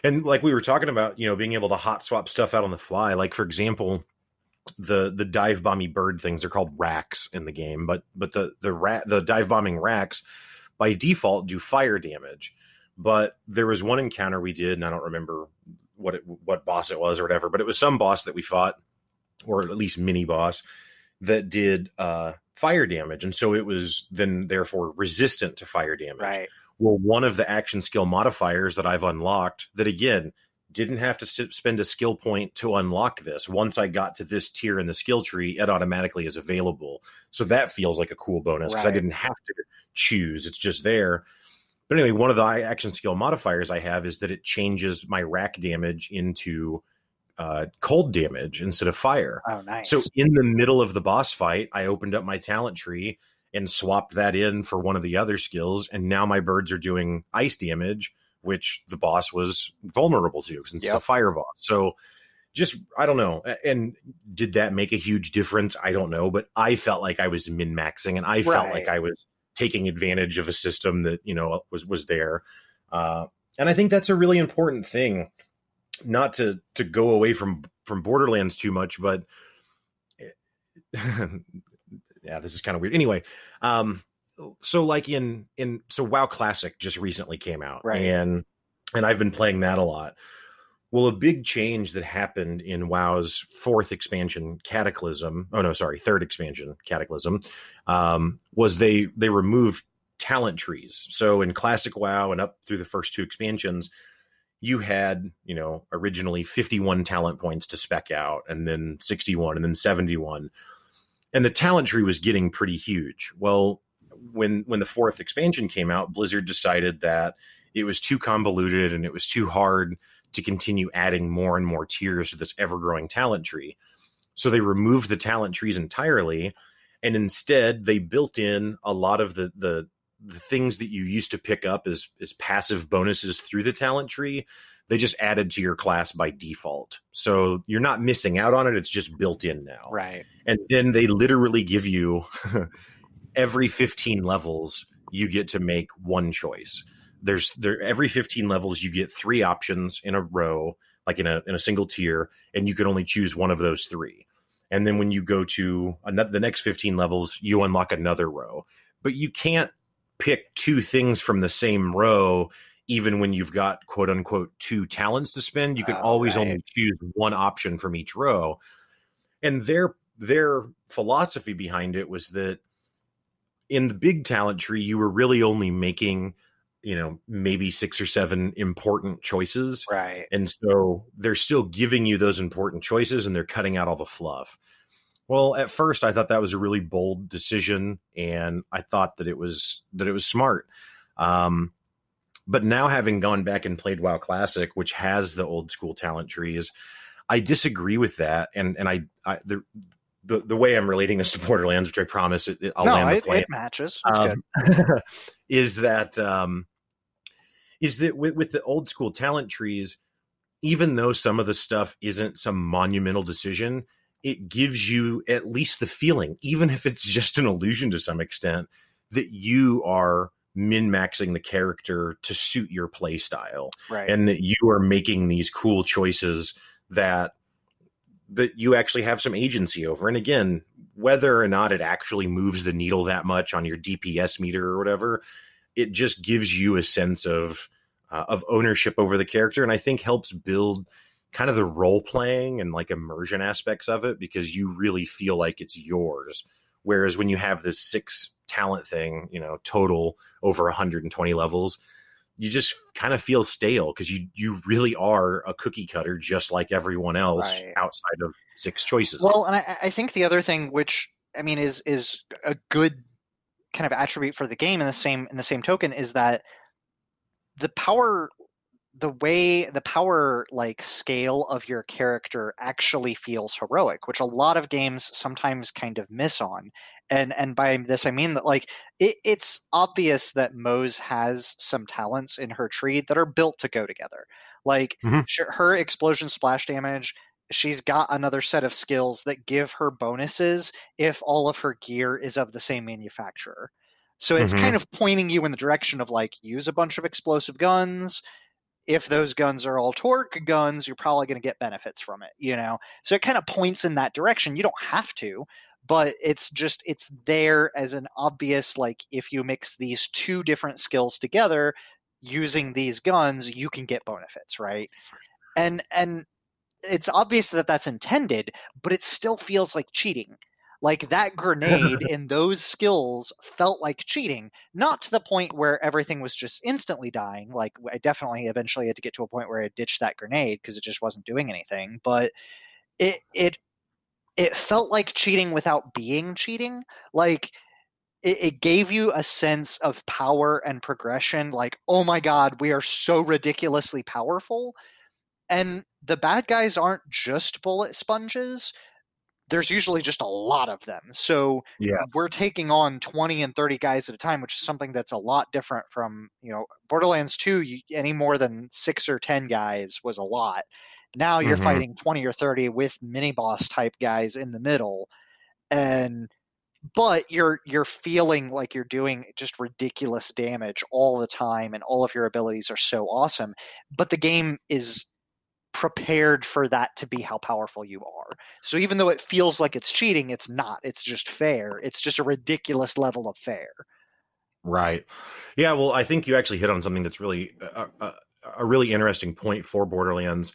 And like we were talking about, you know, being able to hot swap stuff out on the fly. Like for example, the the dive bomby bird things are called Rakks in the game, but but the the rat the dive bombing Rakks by default do fire damage. But there was one encounter we did, and I don't remember what it, what boss it was or whatever, but it was some boss that we fought, or at least mini boss that did uh, fire damage, and so it was then therefore resistant to fire damage. Right. Well, one of the action skill modifiers that I've unlocked that again didn't have to spend a skill point to unlock this. Once I got to this tier in the skill tree, it automatically is available. So that feels like a cool bonus because right. I didn't have to choose. It's just there. But anyway, one of the action skill modifiers I have is that it changes my Rakk damage into uh, cold damage instead of fire. Oh, nice. So in the middle of the boss fight, I opened up my talent tree and swapped that in for one of the other skills, and now my birds are doing ice damage which the boss was vulnerable to since yep. it's a fire boss. So just I don't know. And did that make a huge difference? I don't know, but I felt like I was min maxing, and I right. felt like I was taking advantage of a system that you know was was there. Uh, and I think that's a really important thing. Not to to go away from from Borderlands too much, but yeah, this is kind of weird. Anyway, um, so like in in so WoW Classic just recently came out, right? And and I've been playing that a lot. Well, a big change that happened in WoW's fourth expansion, Cataclysm. Oh no, sorry, third expansion, Cataclysm, um, was they they removed talent trees. So in classic WoW and up through the first two expansions, you had you know originally 51 talent points to spec out, and then 61, and then 71, and the talent tree was getting pretty huge. Well, when when the fourth expansion came out, Blizzard decided that it was too convoluted and it was too hard to continue adding more and more tiers to this ever growing talent tree. So they removed the talent trees entirely, and instead they built in a lot of the the the things that you used to pick up as as passive bonuses through the talent tree they just added to your class by default. So you're not missing out on it. It's just built in now. Right. And then they literally give you every 15 levels you get to make one choice. There's there every 15 levels you get three options in a row, like in a in a single tier, and you can only choose one of those three. And then when you go to another, the next 15 levels, you unlock another row. But you can't pick two things from the same row even when you've got quote unquote two talents to spend. You can oh, always right. only choose one option from each row. And their their philosophy behind it was that in the big talent tree, you were really only making, you know, maybe six or seven important choices. Right. And so they're still giving you those important choices and they're cutting out all the fluff. Well, at first I thought that was a really bold decision and I thought that it was that it was smart. Um, but now having gone back and played WoW Classic, which has the old school talent trees, I disagree with that. And and I, I the the, the way I'm relating this to Borderlands, which I promise it, I'll no, land it, it matches. Um, is that um, is that with, with the old school talent trees, even though some of the stuff isn't some monumental decision, it gives you at least the feeling, even if it's just an illusion to some extent, that you are min maxing the character to suit your play style, right. and that you are making these cool choices that that you actually have some agency over. And again, whether or not it actually moves the needle that much on your DPS meter or whatever, it just gives you a sense of uh, of ownership over the character, and I think helps build kind of the role playing and like immersion aspects of it because you really feel like it's yours. Whereas when you have this six talent thing, you know, total over 120 levels, you just kind of feel stale because you you really are a cookie cutter just like everyone else right. outside of six choices. Well, and I, I think the other thing, which I mean, is is a good kind of attribute for the game in the same in the same token, is that the power the way the power like scale of your character actually feels heroic which a lot of games sometimes kind of miss on. And and by this i mean that like it, it's obvious that Moze has some talents in her tree that are built to go together. Like mm-hmm. her explosion splash damage she's got another set of skills that give her bonuses if all of her gear is of the same manufacturer so it's mm-hmm. kind of pointing you in the direction of like use a bunch of explosive guns if those guns are all Torgue guns, you're probably going to get benefits from it, you know? So it kind of points in that direction. You don't have to, but it's just, it's there as an obvious, like, if you mix these two different skills together using these guns, you can get benefits, right? And, and, it's obvious that that's intended, but it still feels like cheating like that grenade and those skills felt like cheating, not to the point where everything was just instantly dying. Like I definitely eventually had to get to a point where I ditched that grenade because it just wasn't doing anything. But it it it felt like cheating without being cheating. Like it, it gave you a sense of power and progression. Like, oh my god, we are so ridiculously powerful. And the bad guys aren't just bullet sponges there's usually just a lot of them. So yeah. we're taking on 20 and 30 guys at a time, which is something that's a lot different from, you know, Borderlands 2, you, any more than six or 10 guys was a lot. Now you're mm-hmm. fighting 20 or 30 with mini boss type guys in the middle. And but you're you're feeling like you're doing just ridiculous damage all the time and all of your abilities are so awesome but the game is prepared for that to be how powerful you are. So even though it feels like it's cheating, it's not. It's just fair. It's just a ridiculous level of fair. Right. Yeah. Well, I think you actually hit on something that's really a, a, a really interesting point for Borderlands,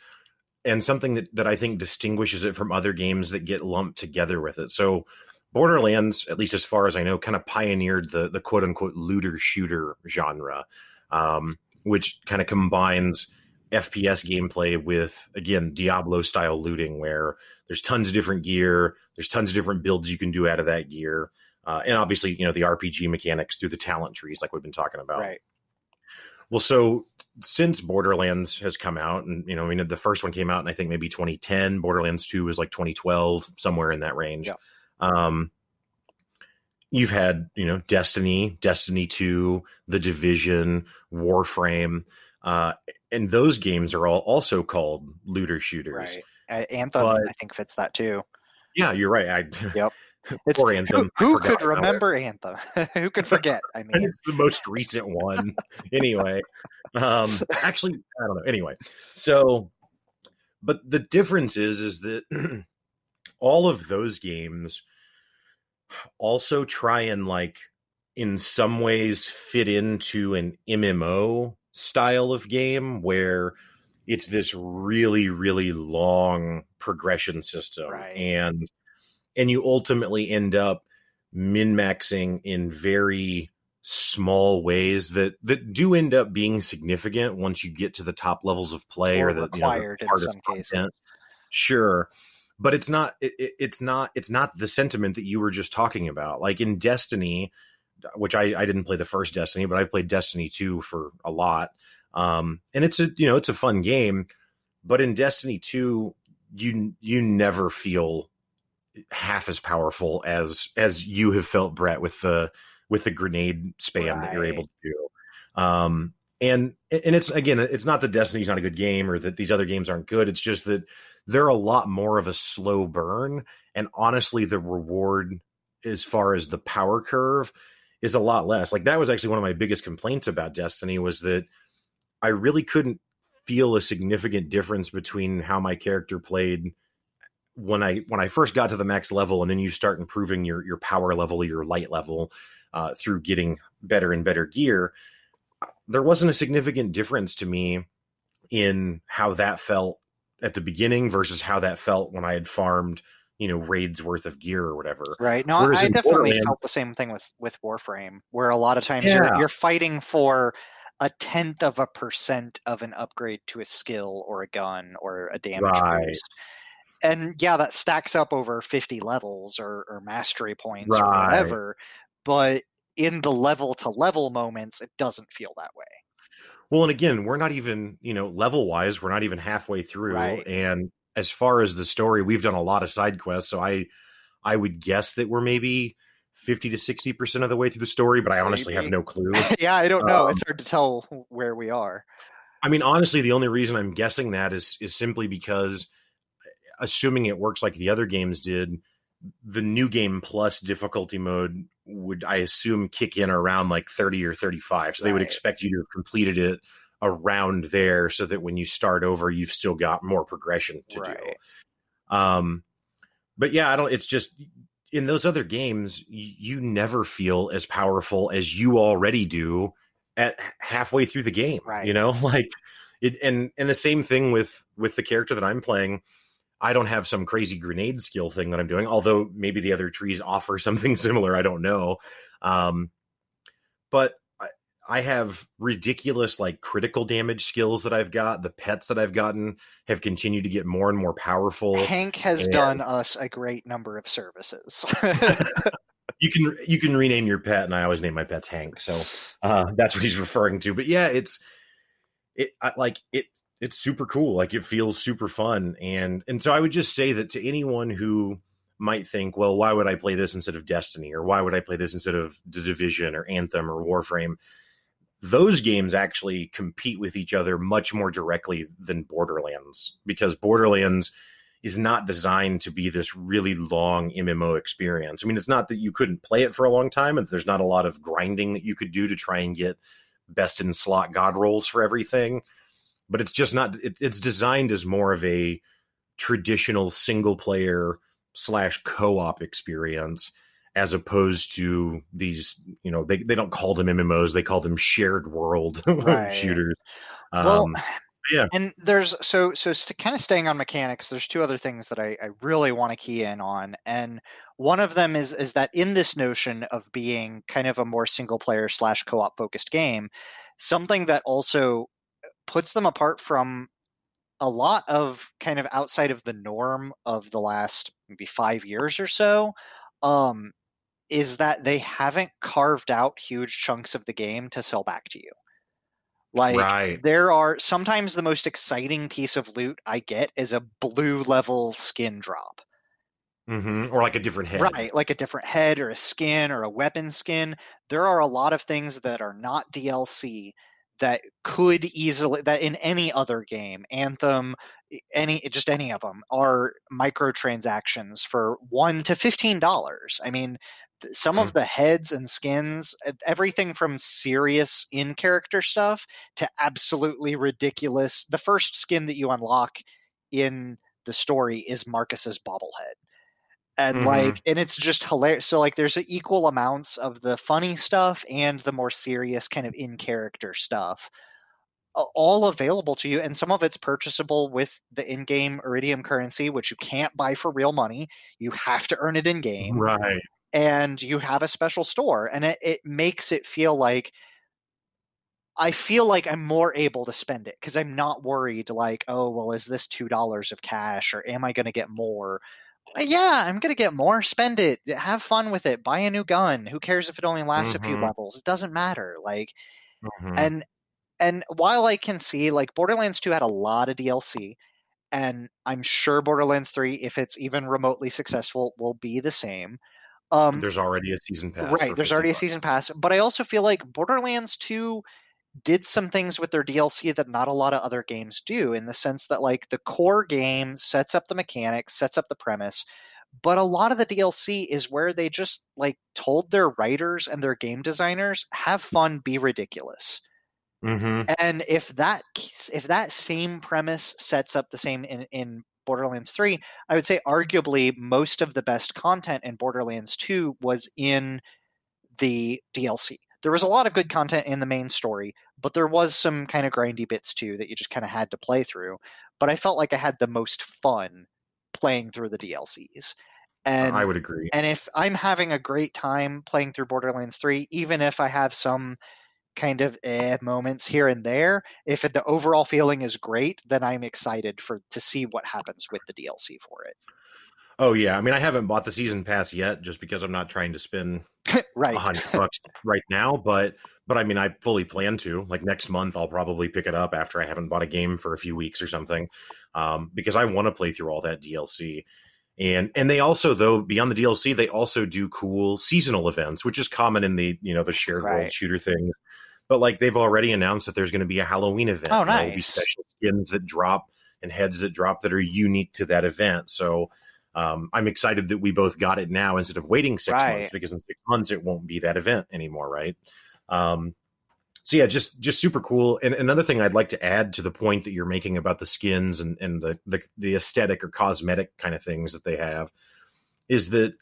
and something that that I think distinguishes it from other games that get lumped together with it. So. Borderlands, at least as far as I know, kind of pioneered the the quote unquote looter shooter genre, um, which kind of combines FPS gameplay with again Diablo style looting, where there's tons of different gear, there's tons of different builds you can do out of that gear, uh, and obviously you know the RPG mechanics through the talent trees, like we've been talking about. Right. Well, so since Borderlands has come out, and you know, I mean, the first one came out in I think maybe 2010. Borderlands 2 was like 2012, somewhere in that range. Yeah. Um, you've had you know Destiny, Destiny 2, The Division, Warframe. Uh, and those games are all also called looter shooters. Right. Uh, Anthem, but, I think, fits that too. Yeah, you're right. I, yep. It's, or Anthem. Who, who could remember Anthem? who could forget? I mean, it's the most recent one. anyway, um, actually, I don't know. Anyway, so, but the difference is, is that all of those games also try and like in some ways fit into an MMO style of game where it's this really really long progression system right. and and you ultimately end up min maxing in very small ways that that do end up being significant once you get to the top levels of play or, or the required you know, the in some cases. Sure, but it's not it, it's not it's not the sentiment that you were just talking about. Like in Destiny, which I, I didn't play the first Destiny, but I've played Destiny 2 for a lot. Um, and it's a you know it's a fun game, but in Destiny 2, you you never feel half as powerful as as you have felt, Brett, with the with the grenade spam right. that you're able to do. Um, and and it's again, it's not that Destiny's not a good game or that these other games aren't good. It's just that they're a lot more of a slow burn, and honestly, the reward as far as the power curve is a lot less. Like that was actually one of my biggest complaints about Destiny was that I really couldn't feel a significant difference between how my character played when I when I first got to the max level, and then you start improving your your power level, your light level uh, through getting better and better gear. There wasn't a significant difference to me in how that felt at the beginning versus how that felt when I had farmed you know raids worth of gear or whatever. Right. No, Whereas I definitely felt the same thing with with Warframe, where a lot of times yeah. you're you're fighting for a tenth of a percent of an upgrade to a skill or a gun or a damage right. boost. And yeah, that stacks up over 50 levels or, or mastery points right. or whatever. But in the level to level moments, it doesn't feel that way. Well, and again, we're not even, you know, level wise, we're not even halfway through. Right. And as far as the story, we've done a lot of side quests. So I I would guess that we're maybe 50 to 60% of the way through the story, but I honestly maybe. have no clue. yeah, I don't know. Um, it's hard to tell where we are. I mean, honestly, the only reason I'm guessing that is is simply because assuming it works like the other games did, the new game plus difficulty mode would I assume kick in around like 30 or 35. So right. they would expect you to have completed it around there so that when you start over you've still got more progression to right. do. Um but yeah, I don't it's just in those other games you, you never feel as powerful as you already do at halfway through the game. Right. You know, like it and and the same thing with with the character that I'm playing I don't have some crazy grenade skill thing that I'm doing, although maybe the other trees offer something similar. I don't know. Um, but I, have ridiculous, like, critical damage skills that I've got. The pets that I've gotten have continued to get more and more powerful. Hank has and... done us a great number of services. you can you can rename your pet, and I always name my pets Hank, so uh, that's what he's referring to. But yeah, it's it I, like it it's super cool. Like it feels super fun. And and so I would just say that to anyone who might think, well, why would I play this instead of Destiny? Or why would I play this instead of The Division or Anthem or Warframe? Those games actually compete with each other much more directly than Borderlands because Borderlands is not designed to be this really long MMO experience. I mean, it's not that you couldn't play it for a long time and there's not a lot of grinding that you could do to try and get best in slot god rolls for everything but it's just not. It, it's designed as more of a traditional single player slash co-op experience as opposed to these you know they, they don't call them mmos they call them shared world right. shooters well, um, yeah and there's so so st- kind of staying on mechanics there's two other things that i, I really want to key in on and one of them is is that in this notion of being kind of a more single player slash co-op focused game something that also puts them apart from a lot of kind of outside of the norm of the last maybe five years or so um, is that they haven't carved out huge chunks of the game to sell back to you. Like right. there are sometimes the most exciting piece of loot I get is a blue level skin drop. Mm-hmm. Or like a different head. Right, like a different head or a skin or a weapon skin. There are a lot of things that are not DLC that could easily that in any other game anthem any just any of them are microtransactions for 1 to 15 dollars i mean some mm. of the heads and skins everything from serious in character stuff to absolutely ridiculous the first skin that you unlock in the story is marcus's bobblehead and mm-hmm. like and it's just hilarious so like there's equal amounts of the funny stuff and the more serious kind of in character stuff all available to you and some of it's purchasable with the in-game iridium currency which you can't buy for real money you have to earn it in game right and you have a special store and it, it makes it feel like I feel like I'm more able to spend it because I'm not worried like, oh, well, is this two dollars of cash or am I going to get more? Uh, yeah, I'm gonna get more. Spend it. Have fun with it. Buy a new gun. Who cares if it only lasts mm-hmm. a few mm-hmm. levels? It doesn't matter. Like, mm-hmm. and and while I can see like Borderlands 2 had a lot of DLC, and I'm sure Borderlands 3, if it's even remotely successful, will be the same. Um, there's already a season pass. Right. There's already bucks. a season pass, but I also feel like Borderlands 2 did some things with their DLC that not a lot of other games do in the sense that like the core game sets up the mechanics, sets up the premise, but a lot of the DLC is where they just like told their writers and their game designers have fun, be ridiculous. Mm-hmm. And if that if that same premise sets up the same in, in Borderlands 3, I would say arguably most of the best content in Borderlands 2 was in the DLC there was a lot of good content in the main story, but there was some kind of grindy bits too that you just kind of had to play through. But I felt like I had the most fun playing through the DLCs. And I would agree. And if I'm having a great time playing through Borderlands 3, even if I have some kind of eh moments here and there, if it, the overall feeling is great, then I'm excited for to see what happens with the DLC for it. Oh yeah, I mean I haven't bought the season pass yet, just because I'm not trying to spend right hundred bucks right now. But but I mean, I fully plan to. Like next month, I'll probably pick it up after I haven't bought a game for a few weeks or something, um, because I want to play through all that DLC. And and they also, though, beyond the DLC, they also do cool seasonal events, which is common in the you know the shared right. world shooter thing. But like they've already announced that there's going to be a Halloween event. Oh, nice! There will be special skins that drop and heads that drop that are unique to that event. So um, I'm excited that we both got it now instead of waiting six right. months because in six months it won't be that event anymore, right? Um, so yeah, just just super cool. And another thing I'd like to add to the point that you're making about the skins and and the the, the aesthetic or cosmetic kind of things that they have is that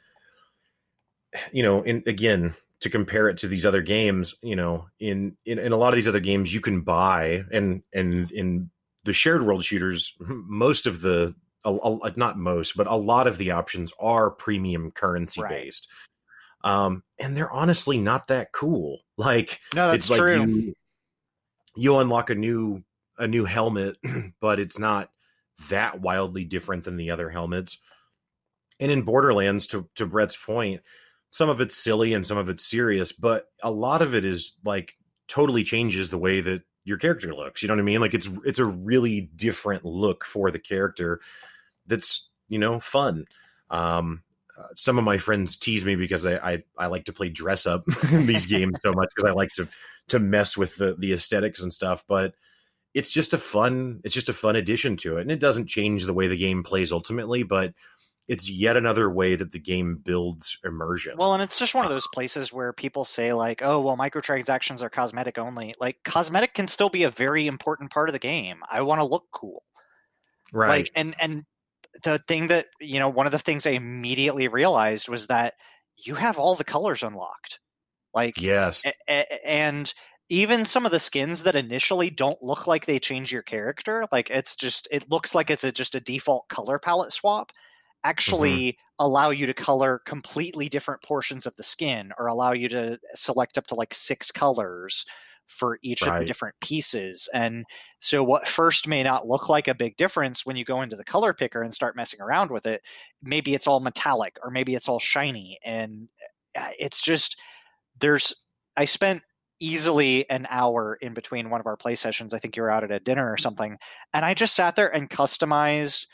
you know, in again to compare it to these other games, you know, in in, in a lot of these other games you can buy and and in the shared world shooters, most of the a, a, not most, but a lot of the options are premium currency right. based um, and they're honestly not that cool. Like, no, that's it's true. Like you, you unlock a new a new helmet, but it's not that wildly different than the other helmets. And in Borderlands, to to Brett's point, some of it's silly and some of it's serious, but a lot of it is like totally changes the way that your character looks. You know what I mean? Like it's it's a really different look for the character that's you know fun. Um, uh, some of my friends tease me because I, I, I like to play dress up in these games so much because I like to to mess with the the aesthetics and stuff. But it's just a fun it's just a fun addition to it, and it doesn't change the way the game plays ultimately, but it's yet another way that the game builds immersion. Well, and it's just one of those places where people say like, "Oh, well, microtransactions are cosmetic only." Like, cosmetic can still be a very important part of the game. I want to look cool, right? Like, and and the thing that you know one of the things i immediately realized was that you have all the colors unlocked like yes a- and even some of the skins that initially don't look like they change your character like it's just it looks like it's a, just a default color palette swap actually mm-hmm. allow you to color completely different portions of the skin or allow you to select up to like six colors for each right. of the different pieces. And so, what first may not look like a big difference when you go into the color picker and start messing around with it, maybe it's all metallic or maybe it's all shiny. And uh, it's just, there's, I spent easily an hour in between one of our play sessions. I think you were out at a dinner or something. And I just sat there and customized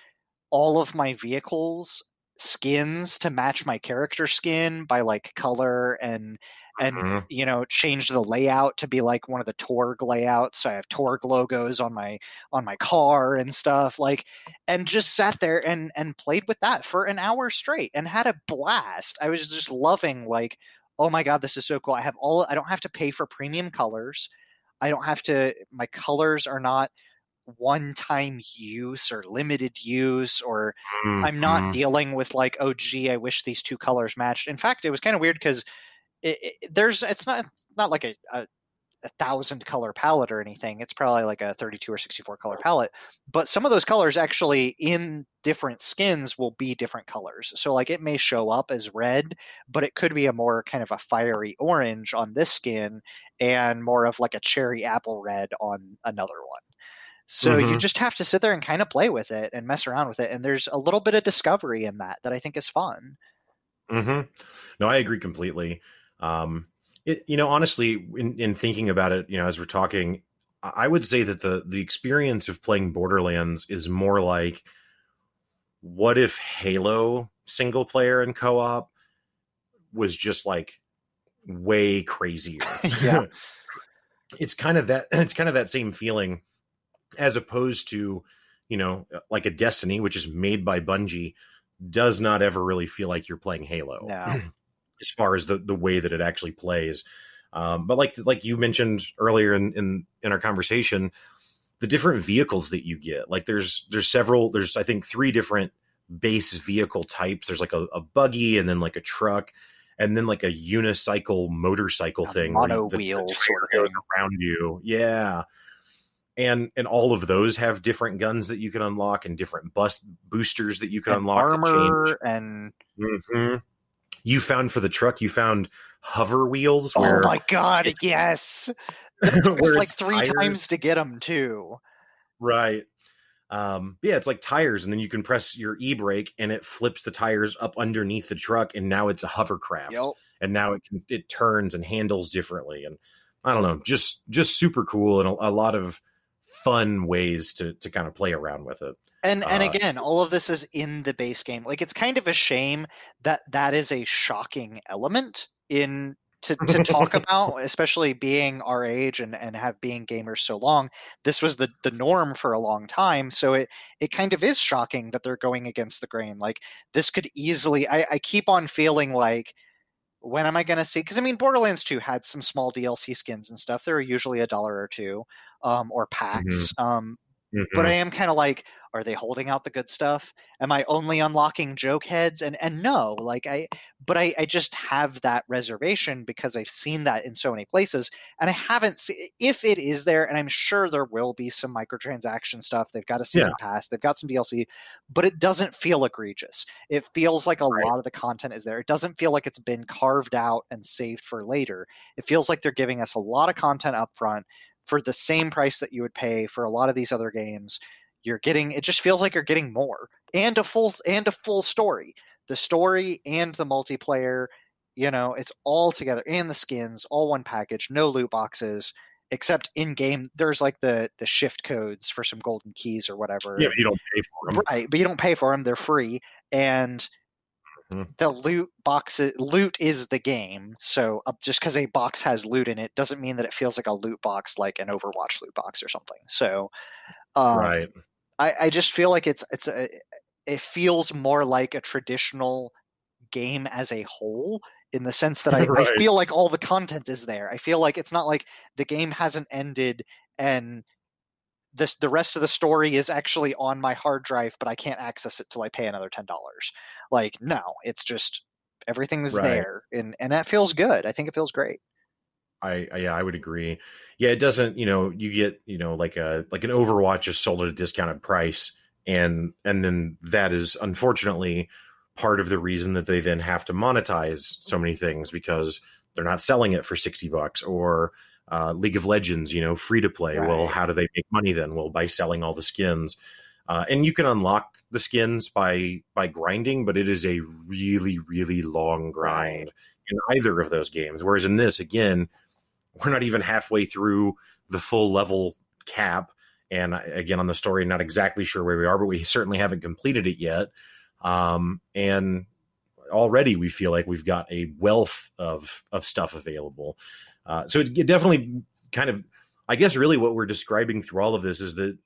all of my vehicles skins to match my character skin by like color and and mm-hmm. you know change the layout to be like one of the Torgue layouts. So I have Torgue logos on my on my car and stuff like, and just sat there and and played with that for an hour straight and had a blast. I was just loving like, oh my god, this is so cool. I have all. I don't have to pay for premium colors. I don't have to. My colors are not one time use or limited use or mm-hmm. i'm not dealing with like oh gee i wish these two colors matched in fact it was kind of weird because it, it, there's it's not not like a, a, a thousand color palette or anything. It's probably like a 32 or 64 color palette. But some of those colors actually in different skins will be different colors. So like it may show up as red, but it could be a more kind of a fiery orange on this skin and more of like a cherry apple red on another one. So mm-hmm. you just have to sit there and kind of play with it and mess around with it. And there's a little bit of discovery in that that I think is fun. Mm-hmm. No, I agree completely. Um, it, you know, honestly, in, in thinking about it, you know, as we're talking, I would say that the the experience of playing Borderlands is more like what if Halo single player and co op was just like way crazier. yeah. it's kind of that it's kind of that same feeling as opposed to, you know, like a Destiny, which is made by Bungie, does not ever really feel like you're playing Halo. No. as far as the the way that it actually plays. Um, but like like you mentioned earlier in, in in our conversation, the different vehicles that you get, like there's there's several, there's I think three different base vehicle types. There's like a, a buggy and then like a truck and then like a unicycle motorcycle a thing, mono wheel sort of goes around you. Yeah. And and all of those have different guns that you can unlock and different bus boosters that you can and unlock. Armor and mm-hmm you found for the truck, you found hover wheels. oh my god, yes! It took like three tires. times to get them too. Right. Um, yeah, it's like tires, and then you can press your e brake, and it flips the tires up underneath the truck, and now it's a hovercraft. Yep. And now it can, it turns and handles differently, and I don't know, just just super cool and a, a lot of fun ways to to kind of play around with it. And and uh, again, all of this is in the base game. Like it's kind of a shame that that is a shocking element in to, to talk about, especially being our age and, and have being gamers so long. This was the, the norm for a long time. So it, it kind of is shocking that they're going against the grain. Like this could easily, I, I keep on feeling like, when am I going to see? Because I mean, Borderlands 2 had some small DLC skins and stuff. They were usually a dollar or two um, or packs. Mm-hmm. Um, mm-hmm. But I am kind of like, are they holding out the good stuff? Am I only unlocking joke heads? And and no, like I but I, I just have that reservation because I've seen that in so many places and I haven't seen if it is there, and I'm sure there will be some microtransaction stuff. They've got a season yeah. pass, they've got some DLC, but it doesn't feel egregious. It feels like a right. lot of the content is there. It doesn't feel like it's been carved out and saved for later. It feels like they're giving us a lot of content up front for the same price that you would pay for a lot of these other games you're getting it just feels like you're getting more and a full and a full story the story and the multiplayer you know it's all together and the skins all one package no loot boxes except in game there's like the the shift codes for some golden keys or whatever yeah but you don't pay for them right but you don't pay for them they're free and. The loot boxes loot is the game so uh, just because a box has loot in it doesn't mean that it feels like a loot box like an overwatch loot box or something so um, right I, I just feel like it's it's a it feels more like a traditional game as a whole in the sense that I, right. I feel like all the content is there. I feel like it's not like the game hasn't ended and this the rest of the story is actually on my hard drive, but I can't access it till I pay another ten dollars. Like no, it's just everything's right. there, and and that feels good. I think it feels great. I, I, yeah, I would agree. Yeah, it doesn't. You know, you get you know like a like an Overwatch is sold at a discounted price, and and then that is unfortunately part of the reason that they then have to monetize so many things because they're not selling it for sixty bucks or uh, League of Legends, you know, free to play. Right. Well, how do they make money then? Well, by selling all the skins. Uh, and you can unlock the skins by by grinding, but it is a really really long grind right. in either of those games. Whereas in this, again, we're not even halfway through the full level cap. And again, on the story, not exactly sure where we are, but we certainly haven't completed it yet. Um, and already we feel like we've got a wealth of of stuff available. Uh, so it, it definitely kind of, I guess, really what we're describing through all of this is that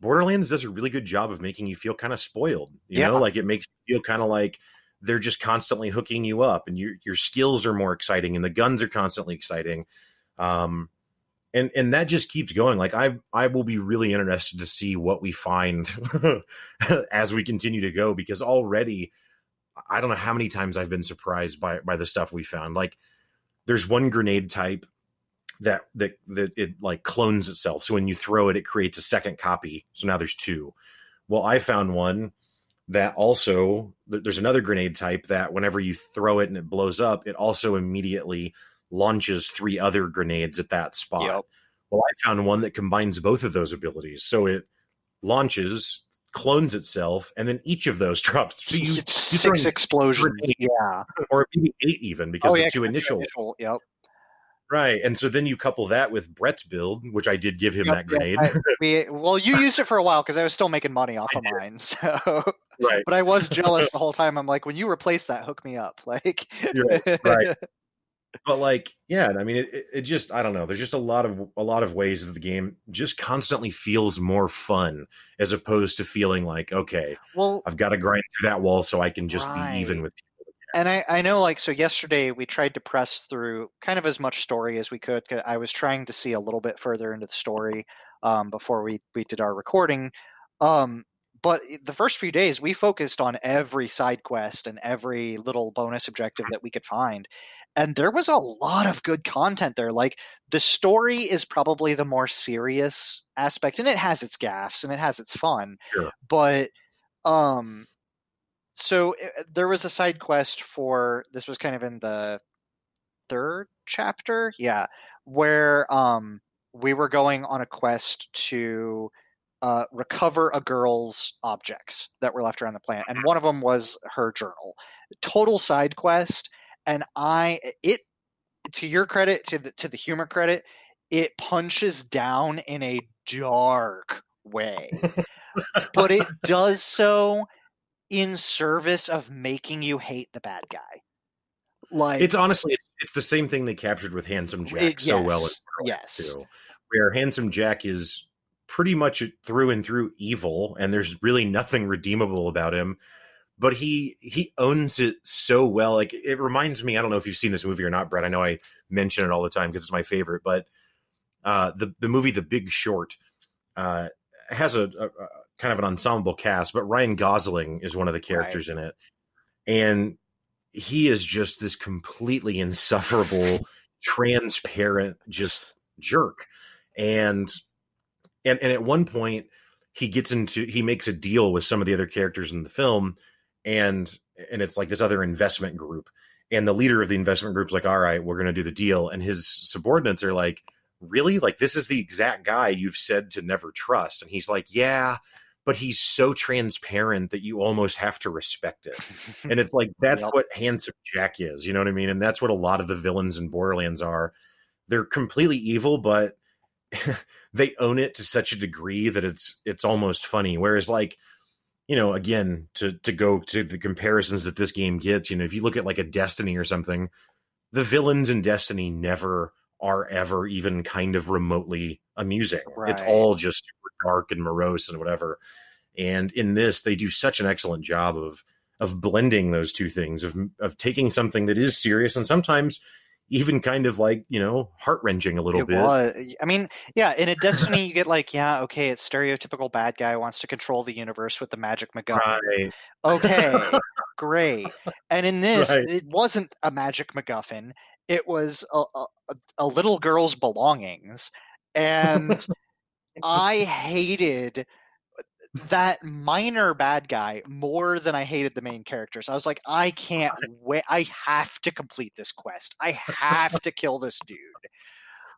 Borderlands does a really good job of making you feel kind of spoiled. You yeah. know, like it makes you feel kind of like they're just constantly hooking you up and your your skills are more exciting and the guns are constantly exciting um and and that just keeps going like i i will be really interested to see what we find as we continue to go because already i don't know how many times i've been surprised by by the stuff we found like there's one grenade type that that that it like clones itself so when you throw it it creates a second copy so now there's two well i found one that also there's another grenade type that whenever you throw it and it blows up, it also immediately launches three other grenades at that spot. Yep. Well, I found one that combines both of those abilities. So it launches, clones itself, and then each of those drops so you, six explosions. Yeah. Or maybe eight even because oh, the two initial. initial. Yep. Right, and so then you couple that with Brett's build, which I did give him yep, that grenade. I, we, well, you used it for a while because I was still making money off I of did. mine. So, right. But I was jealous the whole time. I'm like, when you replace that, hook me up. Like, right. right. But like, yeah, I mean, it, it just, I don't know. There's just a lot of a lot of ways that the game just constantly feels more fun as opposed to feeling like, okay, well, I've got to grind through that wall so I can just right. be even with people and I, I know like so yesterday we tried to press through kind of as much story as we could i was trying to see a little bit further into the story um, before we, we did our recording um, but the first few days we focused on every side quest and every little bonus objective that we could find. And there was a lot of good content there. Like the story is probably the more serious aspect and it has its gaffs and it has its fun sure. but um so eh, eh, there was a side quest for this was kind of in the third chapter? Yeah where um we were going on a quest to uh, recover a girl's objects that were left around the planet and one of them was her journal total side quest and i it to your credit, to the to the humor credit, it punches down in a dark way, but it does so in service of making you hate the bad guy. Like it's honestly it's, the same thing they captured with Handsome Jack it, so yes, well. Yes, too, where Handsome Jack is pretty much through and through evil, and there's really nothing redeemable about him. But he he owns it so well. Like it reminds me. I don't know if you've seen this movie or not, Brett. I know I mention it all the time because it's my favorite. But uh, the the movie The Big Short uh, has a, a, a, kind of an ensemble cast, but Ryan Gosling is one of the characters right. in it, and he is just this completely insufferable, transparent, just jerk. And and and at one point he gets into he makes a deal with some of the other characters in the film and and it's like this other investment group and the leader of the investment group's like all right we're going to do the deal and his subordinates are like really like this is the exact guy you've said to never trust and he's like yeah but he's so transparent that you almost have to respect it. and it's like that's yep. what Handsome Jack is, you know what I mean? And that's what a lot of the villains in Borderlands are. They're completely evil, but they own it to such a degree that it's it's almost funny. Whereas like, you know, again, to to go to the comparisons that this game gets, you know, if you look at like a Destiny or something, the villains in Destiny never are ever even kind of remotely amusing. Right. It's all just dark and morose and whatever. And in this, they do such an excellent job of of blending those two things of of taking something that is serious and sometimes even kind of like you know heart wrenching a little it bit. Was. I mean, yeah, in a Destiny, you get like, yeah, okay, it's stereotypical bad guy wants to control the universe with the magic MacGuffin. Right. Okay, great. And in this, right. it wasn't a magic MacGuffin. It was a, a, a little girl's belongings, and I hated that minor bad guy more than I hated the main characters. I was like, I can't wait. I have to complete this quest. I have to kill this dude.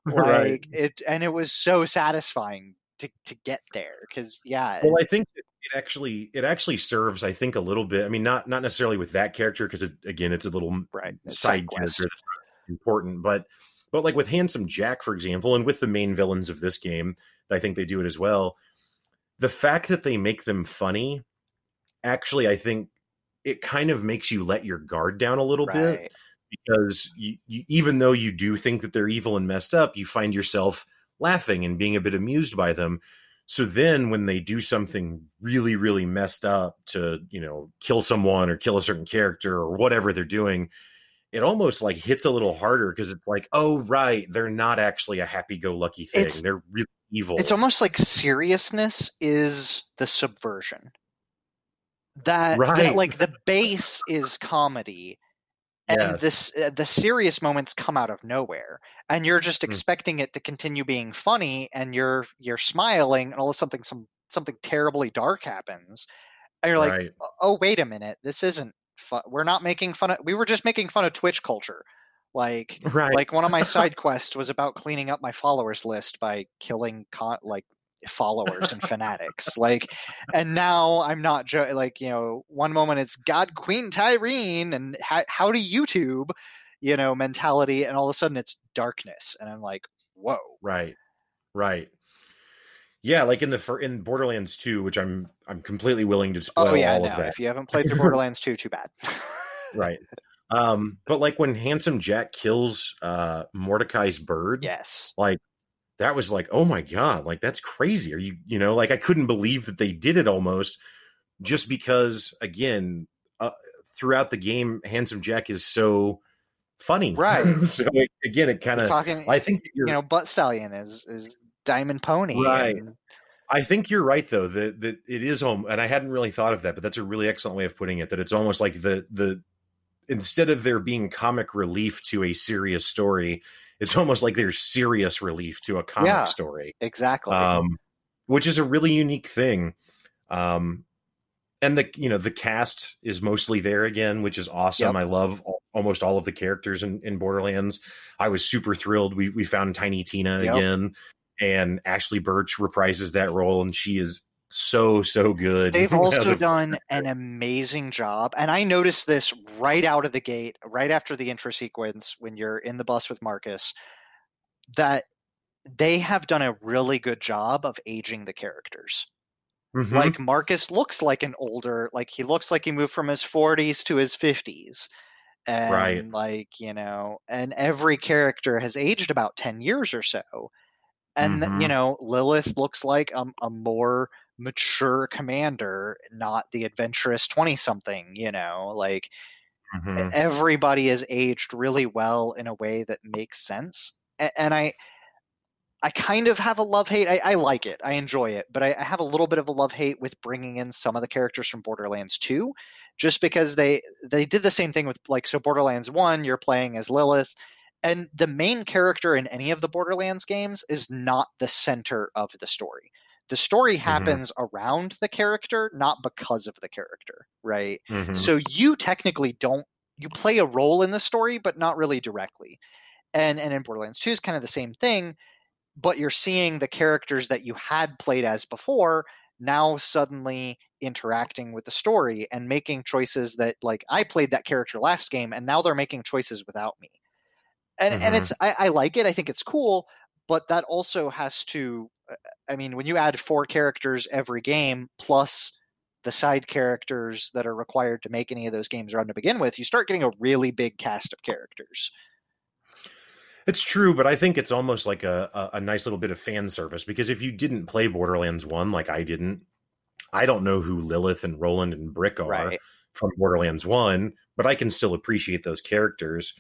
Like right. it, and it was so satisfying to to get there because yeah. Well, I think it actually it actually serves. I think a little bit. I mean, not not necessarily with that character because it, again, it's a little right. side character that's important, but but like with Handsome Jack, for example, and with the main villains of this game, I think they do it as well the fact that they make them funny actually i think it kind of makes you let your guard down a little right. bit because you, you, even though you do think that they're evil and messed up you find yourself laughing and being a bit amused by them so then when they do something really really messed up to you know kill someone or kill a certain character or whatever they're doing it almost like hits a little harder because it's like oh right they're not actually a happy-go-lucky thing it's, they're really evil. It's almost like seriousness is the subversion. That, right. that like the base is comedy and yes. this uh, the serious moments come out of nowhere and you're just hmm. expecting mm. it to continue being funny and you're you're smiling and all of something some something terribly dark happens and you're like right. oh wait a minute this isn't fun we're not making fun of we were just making fun of twitch culture like, right. like one of my side quests was about cleaning up my followers list by killing con- like followers and fanatics. Like, and now I'm not jo- like you know, one moment it's God Queen Tyreen and how, how to YouTube, you know, mentality, and all of a sudden it's darkness, and I'm like, whoa, right, right. Yeah, like in the in Borderlands 2, which I'm I'm completely willing to oh, spoil oh, yeah, all no. of that. If you haven't played through Borderlands 2, too bad. right. Um, but like when Handsome Jack kills uh Mordecai's bird, yes, like that was like, oh my god, like that's crazy. Are you, you know, like I couldn't believe that they did it almost, just because again, uh, throughout the game, Handsome Jack is so funny, right? so it, again, it kind of, Talking, I think you know, Butt Stallion is is Diamond Pony, right? And... I think you're right though that that it is home, and I hadn't really thought of that, but that's a really excellent way of putting it. That it's almost like the the instead of there being comic relief to a serious story, it's almost like there's serious relief to a comic yeah, story. Exactly. Um, which is a really unique thing. Um, and the you know the cast is mostly there again, which is awesome. Yep. I love all, almost all of the characters in, in Borderlands. I was super thrilled. We we found Tiny Tina yep. again, and Ashly Burch reprises that role, and she is so so good. They've also done an amazing job, and I noticed this right out of the gate, right after the intro sequence when you're in the bus with Marcus, that they have done a really good job of aging the characters. Mm-hmm. Like Marcus looks like an older, like he looks like he moved from his 40s to his 50s. And right. like, you know, and every character has aged about 10 years or so. And mm-hmm. you know, Lilith looks like a, a more mature commander, not the adventurous 20 something, you know, like mm-hmm. everybody is aged really well in a way that makes sense. And, and I, I kind of have a love hate. I, I, like it. I enjoy it, but I, I, have a little bit of a love hate with bringing in some of the characters from Borderlands 2, just because they they did the same thing with like so Borderlands 1. You're playing as Lilith, and the main character in any of the Borderlands games is not the center of the story. The story mm-hmm. happens mm-hmm. around the character, not because of the character, right? Mm-hmm. So you technically don't you play a role in the story, but not really directly. And and in Borderlands 2 is kind of the same thing, but you're seeing the characters that you had played as before now suddenly interacting with the story and making choices that like I played that character last game and now they're making choices without me. And mm-hmm. and it's I, I like it, I think it's cool, but that also has to uh, I mean, when you add four characters every game plus the side characters that are required to make any of those games run to begin with, you start getting a really big cast of characters. It's true, but I think it's almost like a, a, a, nice little bit of fan service because if you didn't play Borderlands 1 like I didn't, I don't know who Lilith and Roland and Brick are right. from Borderlands 1, but I can still appreciate those characters.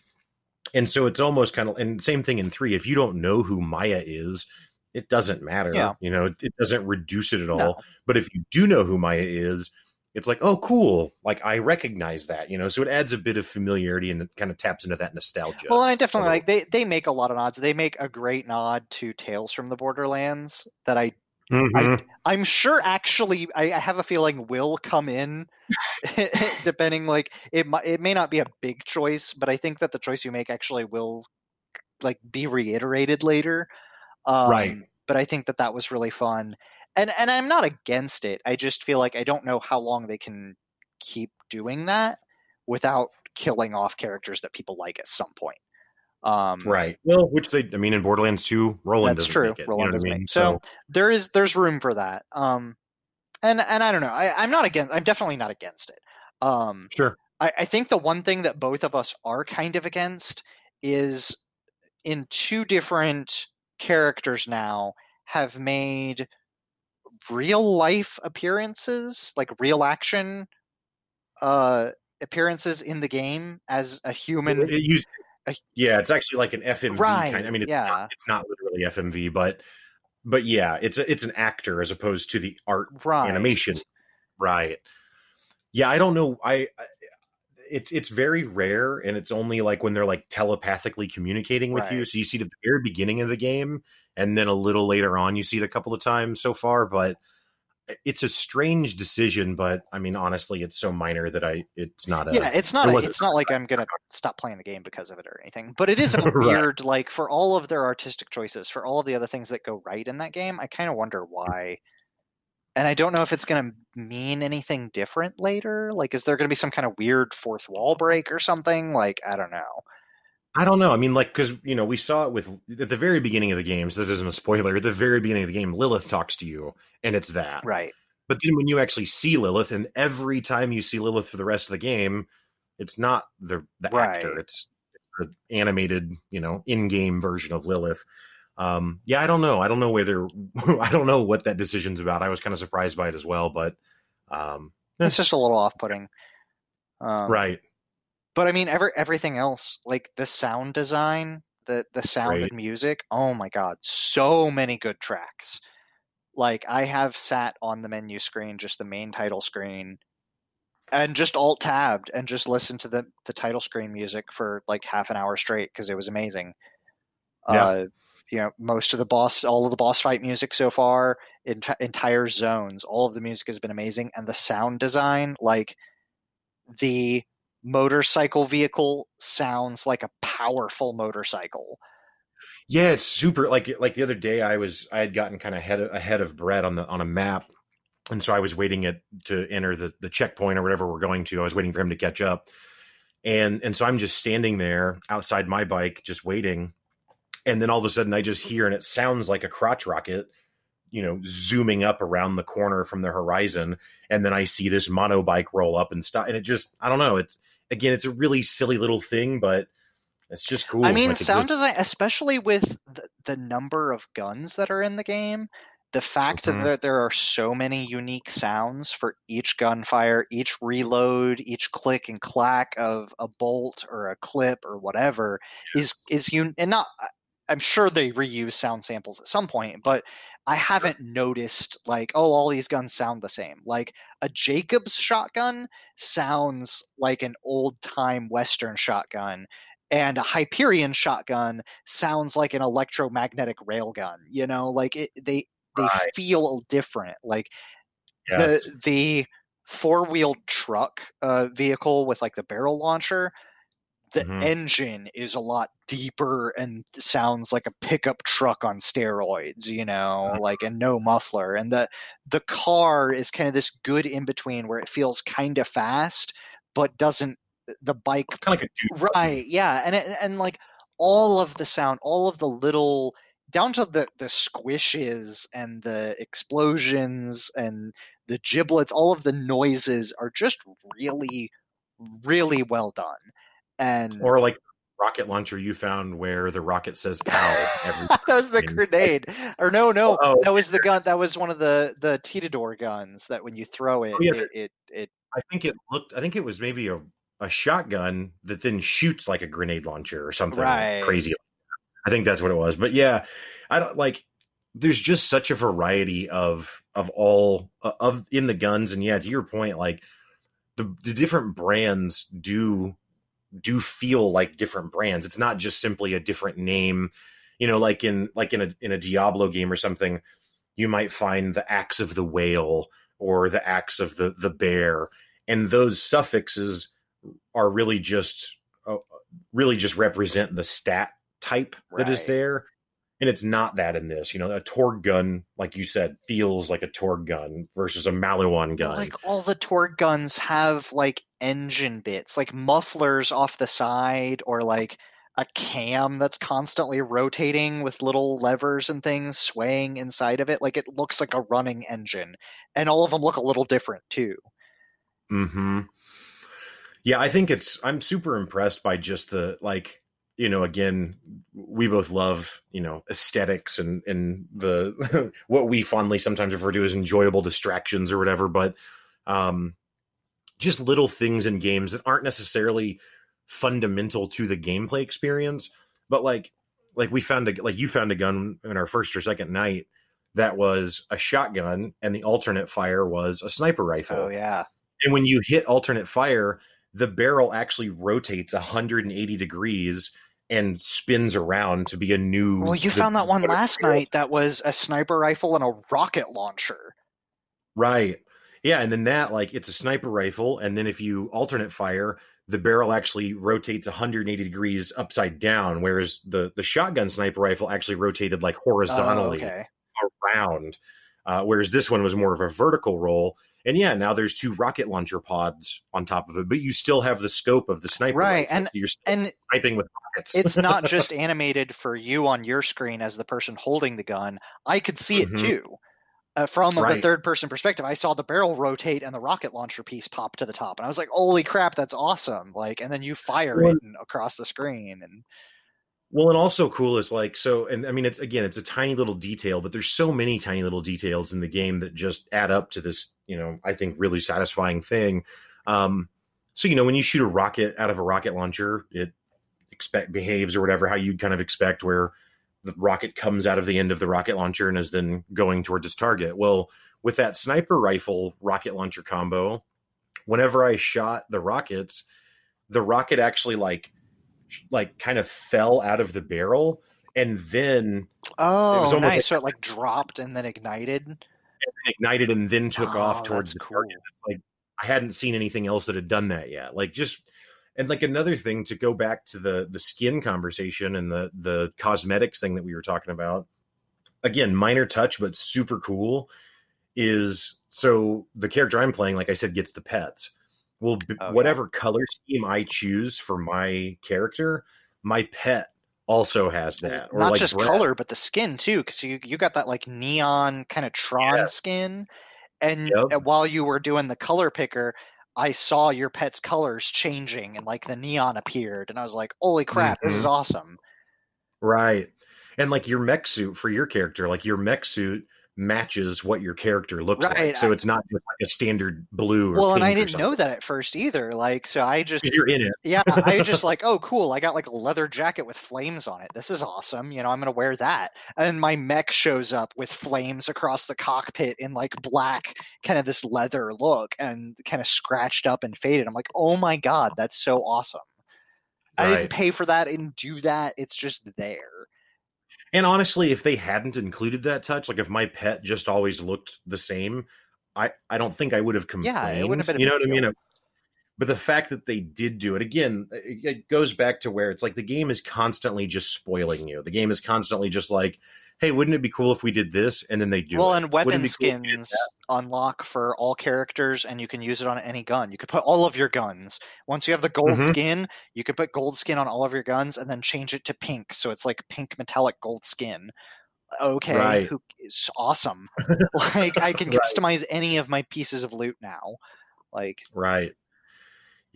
And so it's almost kind of, and same thing in 3. If you don't know who Maya is, it doesn't matter. Yeah. You know, it, it, doesn't reduce it at all. No. But if you do know who Maya is, it's like, oh, cool. Like I recognize that, you know. So it adds a bit of familiarity and it kind of taps into that nostalgia. Well, I definitely like they they make a lot of nods. They make a great nod to Tales from the Borderlands that I. Mm-hmm. I am sure actually I, I have a feeling will come in depending like it it may not be a big choice but I think that the choice you make actually will like be reiterated later um, right. But I think that that was really fun, and and I'm not against it. I just feel like I don't know how long they can keep doing that without killing off characters that people like at some point. Um, right. Well, which they, I mean, in Borderlands 2, Roland that's true. It, Roland you know I mean? so, so, there is there's room for that. Um, and and I don't know. I, I'm not against. I'm definitely not against it. Um, sure. I, I think the one thing that both of us are kind of against is in two different characters now have made real life appearances, like real action uh, appearances in the game as a human. It, used, yeah, it's actually like an FMV right, kind. I mean, it's yeah. not, it's not literally FMV, but but yeah, it's a, it's an actor as opposed to the art right. animation. Right. Yeah, I don't know. I it's it's very rare and it's only like when they're like telepathically communicating with right. you so you see it at the very beginning of the game and then a little later on you see it a couple of times so far but it's a strange decision but i mean honestly it's so minor that i it's not a, yeah it's not a, it's not like i'm gonna stop playing the game because of it or anything but it is a weird right. like for all of their artistic choices for all of the other things that go right in that game i kind of wonder why and I don't know if it's going to mean anything different later. Like, is there going to be some kind of weird fourth wall break or something? Like, I don't know. I don't know. I mean, like, because you know, we saw it with at the very beginning of the games. This isn't a spoiler. At the very beginning of the game, Lilith talks to you, and it's that right. But then when you actually see Lilith, and every time you see Lilith for the rest of the game, it's not the the right. actor. It's the animated, you know, in-game version of Lilith um, yeah, I don't know. I don't know whether I don't know what that decision's about. I was kind of surprised by it as well, but um, it's just a little off-putting. Um, right. But I mean, every everything else, like the sound design, the the sound right. and music. Oh my god, so many good tracks. Like I have sat on the menu screen, just the main title screen, and just alt tabbed and just listened to the the title screen music for like half an hour straight because it was amazing. Yeah. Uh, you know most of the boss all of the boss fight music so far ent- entire zones all of the music has been amazing and the sound design like the motorcycle vehicle sounds like a powerful motorcycle yeah it's super like like the other day i was i had gotten kind of ahead of, ahead of brett on the on a map and so I was waiting it to enter the the checkpoint or whatever we're going to. I was waiting for him to catch up, and and so I'm just standing there outside my bike, just waiting, and then all of a sudden I just hear, and it sounds like a crotch rocket, you know, zooming up around the corner from the horizon, and then I see this mono bike roll up and stop, and it just I don't know, it's again, it's a really silly little thing, but it's just cool. I mean, like sound design, especially with the, the, number of guns that are in the game, the fact mm-hmm. that there are so many unique sounds for each gunfire, each reload, each click and clack of a bolt or a clip or whatever yeah. is is un- and not. I'm sure they reuse sound samples at some point, but I haven't noticed like, oh, all these guns sound the same. Like a Jacobs shotgun sounds like an old time Western shotgun, and a Hyperion shotgun sounds like an electromagnetic railgun. You know, like it, they they right. feel different. Like yeah. the the four wheeled truck uh, vehicle with like the barrel launcher, the mm-hmm. engine is a lot deeper and sounds like a pickup truck on steroids, you know, mm-hmm. like and no muffler. And the the car is kind of this good in between where it feels kind of fast but doesn't the bike kind of like a right, yeah, and it, and like all of the sound, all of the little down to the the squishes and the explosions and the giblets all of the noises are just really really well done and or like rocket launcher you found where the rocket says "ow" every that was the grenade or no no oh, that was the gun that was one of the the Tediore guns that when you throw it oh, yeah, it, it, it i think it looked i think it was maybe a a shotgun that then shoots like a grenade launcher or something right. crazy I think that's what it was. But yeah, I don't like. There's just such a variety of of all of in the guns, and yeah, to your point, like the the different brands do do feel like different brands. It's not just simply a different name. You know, like in like in a in a Diablo game or something, you might find the axe of the whale or the axe of the the bear, and those suffixes are really just uh, really just represent the stat type right. that is there. And it's not that in this. You know, a Torgue gun, like you said, feels like a Torgue gun versus a Maliwan gun. Like all the Torgue guns have like engine bits, like mufflers off the side, or like a cam that's constantly rotating with little levers and things swaying inside of it. Like it looks like a running engine. And all of them look a little different too. Hmm. Yeah, I think it's. I'm super impressed by just the like you know, again, we both love, you know, aesthetics and and the what we fondly sometimes refer to as enjoyable distractions or whatever, but um just little things in games that aren't necessarily fundamental to the gameplay experience, but like like we found a like you found a gun in our first or second night that was a shotgun and the alternate fire was a sniper rifle. Oh yeah. And when you hit alternate fire, the barrel actually rotates 180 degrees and spins around to be a new. Well, you the, found that one last night that was a sniper rifle and a rocket launcher. Right. Yeah, and then that like it's a sniper rifle, and then if you alternate fire, the barrel actually rotates 180 degrees upside down, whereas the the shotgun sniper rifle actually rotated like oh, horizontally oh, okay. around. Uh, whereas this one was more of a vertical roll, and yeah, now there's two rocket launcher pods on top of it, but you still have the scope of the sniper. Right, rifle, and so you're and sniping with rockets. it's not just animated for you on your screen as the person holding the gun. I could see it mm-hmm. too. Uh, from right. the third person perspective, I saw the barrel rotate and the rocket launcher piece pop to the top, and I was like, "Holy crap, that's awesome!" Like, and then you fire well, it across the screen, and well, and also cool is like so, and I mean, it's again, it's a tiny little detail, but there's so many tiny little details in the game that just add up to this, you know, I think really satisfying thing. Um, so you know, when you shoot a rocket out of a rocket launcher, it expect behaves or whatever how you'd kind of expect, where the rocket comes out of the end of the rocket launcher and is then going towards its target. Well, with that sniper rifle rocket launcher combo, whenever I shot the rockets, the rocket actually like like kind of fell out of the barrel and then oh it was oh, almost nice. like, so it like dropped and then ignited and then ignited and then took oh, off towards the cool. target like i hadn't seen anything else that had done that yet like just and like another thing to go back to the the skin conversation and the the cosmetics thing that we were talking about again minor touch but super cool is so the character I'm playing, like I said, gets the pets. Well, oh, whatever yeah. color scheme I choose for my character, my pet also has that. Or Not like just color, but the skin too, because you you got that like neon kind of Tron yeah. skin. And yep. while you were doing the color picker, I saw your pet's colors changing and like the neon appeared, and I was like, "Holy crap, mm-hmm. this is mm-hmm. awesome!" Right, and like your mech suit for your character, like your mech suit matches what your character looks right. like. So it's not just like a standard blue. well, and I didn't know that at first either. Like, so I just you're in it. Yeah, I just like, oh, cool. I got like a leather jacket with flames on it. This is awesome. You know, I'm gonna wear that. And my mech shows up with flames across the cockpit in like black, kind of this leather look, and kind of scratched up and faded. I'm like, oh my god, that's so awesome. Right. I didn't pay for that and do that. It's just there. And honestly, if they hadn't included that touch, like if my pet just always looked the same, I I don't think I would have complained. Yeah, it wouldn't have been. You know what I mean? But the fact that they did do it again, it goes back to where it's like the game is constantly just spoiling you. The game is constantly just like, hey, wouldn't it be cool if we did this? And then they do. Well, it. and weapon cool skins unlock for all characters, and you can use it on any gun. You could put all of your guns. Once you have the gold mm-hmm. skin, you could put gold skin on all of your guns, and then change it to pink, so it's like pink metallic gold skin. Okay, right. who is awesome. like I can right. customize any of my pieces of loot now. Like right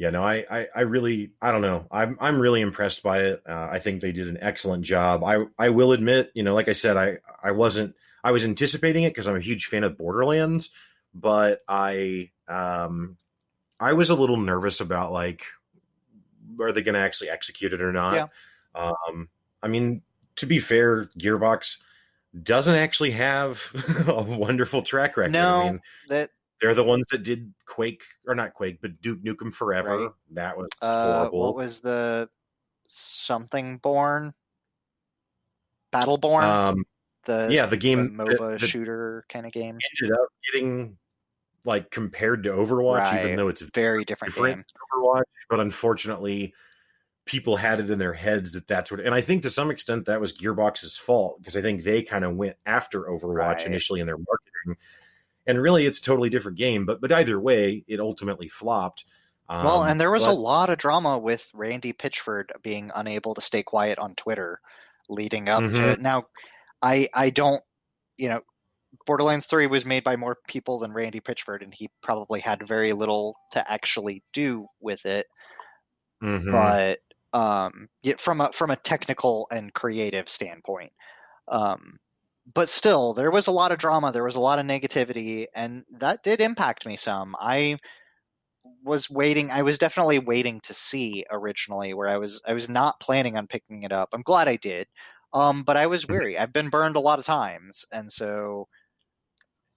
yeah, no, I, I, I, really, I don't know. I'm, I'm really impressed by it. Uh, I think they did an excellent job. I, I will admit, you know, like I said, I, I wasn't, I was anticipating it because I'm a huge fan of Borderlands, but I, um, I was a little nervous about like, are they going to actually execute it or not? Yeah. Um, I mean, to be fair, Gearbox doesn't actually have a wonderful track record. No, I mean, that they're the ones that did Quake or not Quake, but Duke Nukem Forever. Right. That was uh, horrible. What was the something born? Battleborn. Um, the yeah, the game the MOBA the, shooter kind of game ended up getting like compared to Overwatch, right. even though it's very different, different game. Overwatch. But unfortunately, people had it in their heads that that's what. And I think to some extent that was Gearbox's fault because I think they kind of went after Overwatch right. initially in their marketing and really it's a totally different game. But but either way, it ultimately flopped. Um, well, and there was but, a lot of drama with Randy Pitchford being unable to stay quiet on Twitter, leading up mm-hmm. to now. I I don't, you know, Borderlands Three was made by more people than Randy Pitchford, and he probably had very little to actually do with it. Mm-hmm. But um, from a from a technical and creative standpoint, um, but still, there was a lot of drama. There was a lot of negativity, and that did impact me some. I was waiting. I was definitely waiting to see originally, where I was. I was not planning on picking it up. I'm glad I did, um, but I was mm-hmm. weary. I've been burned a lot of times, and so.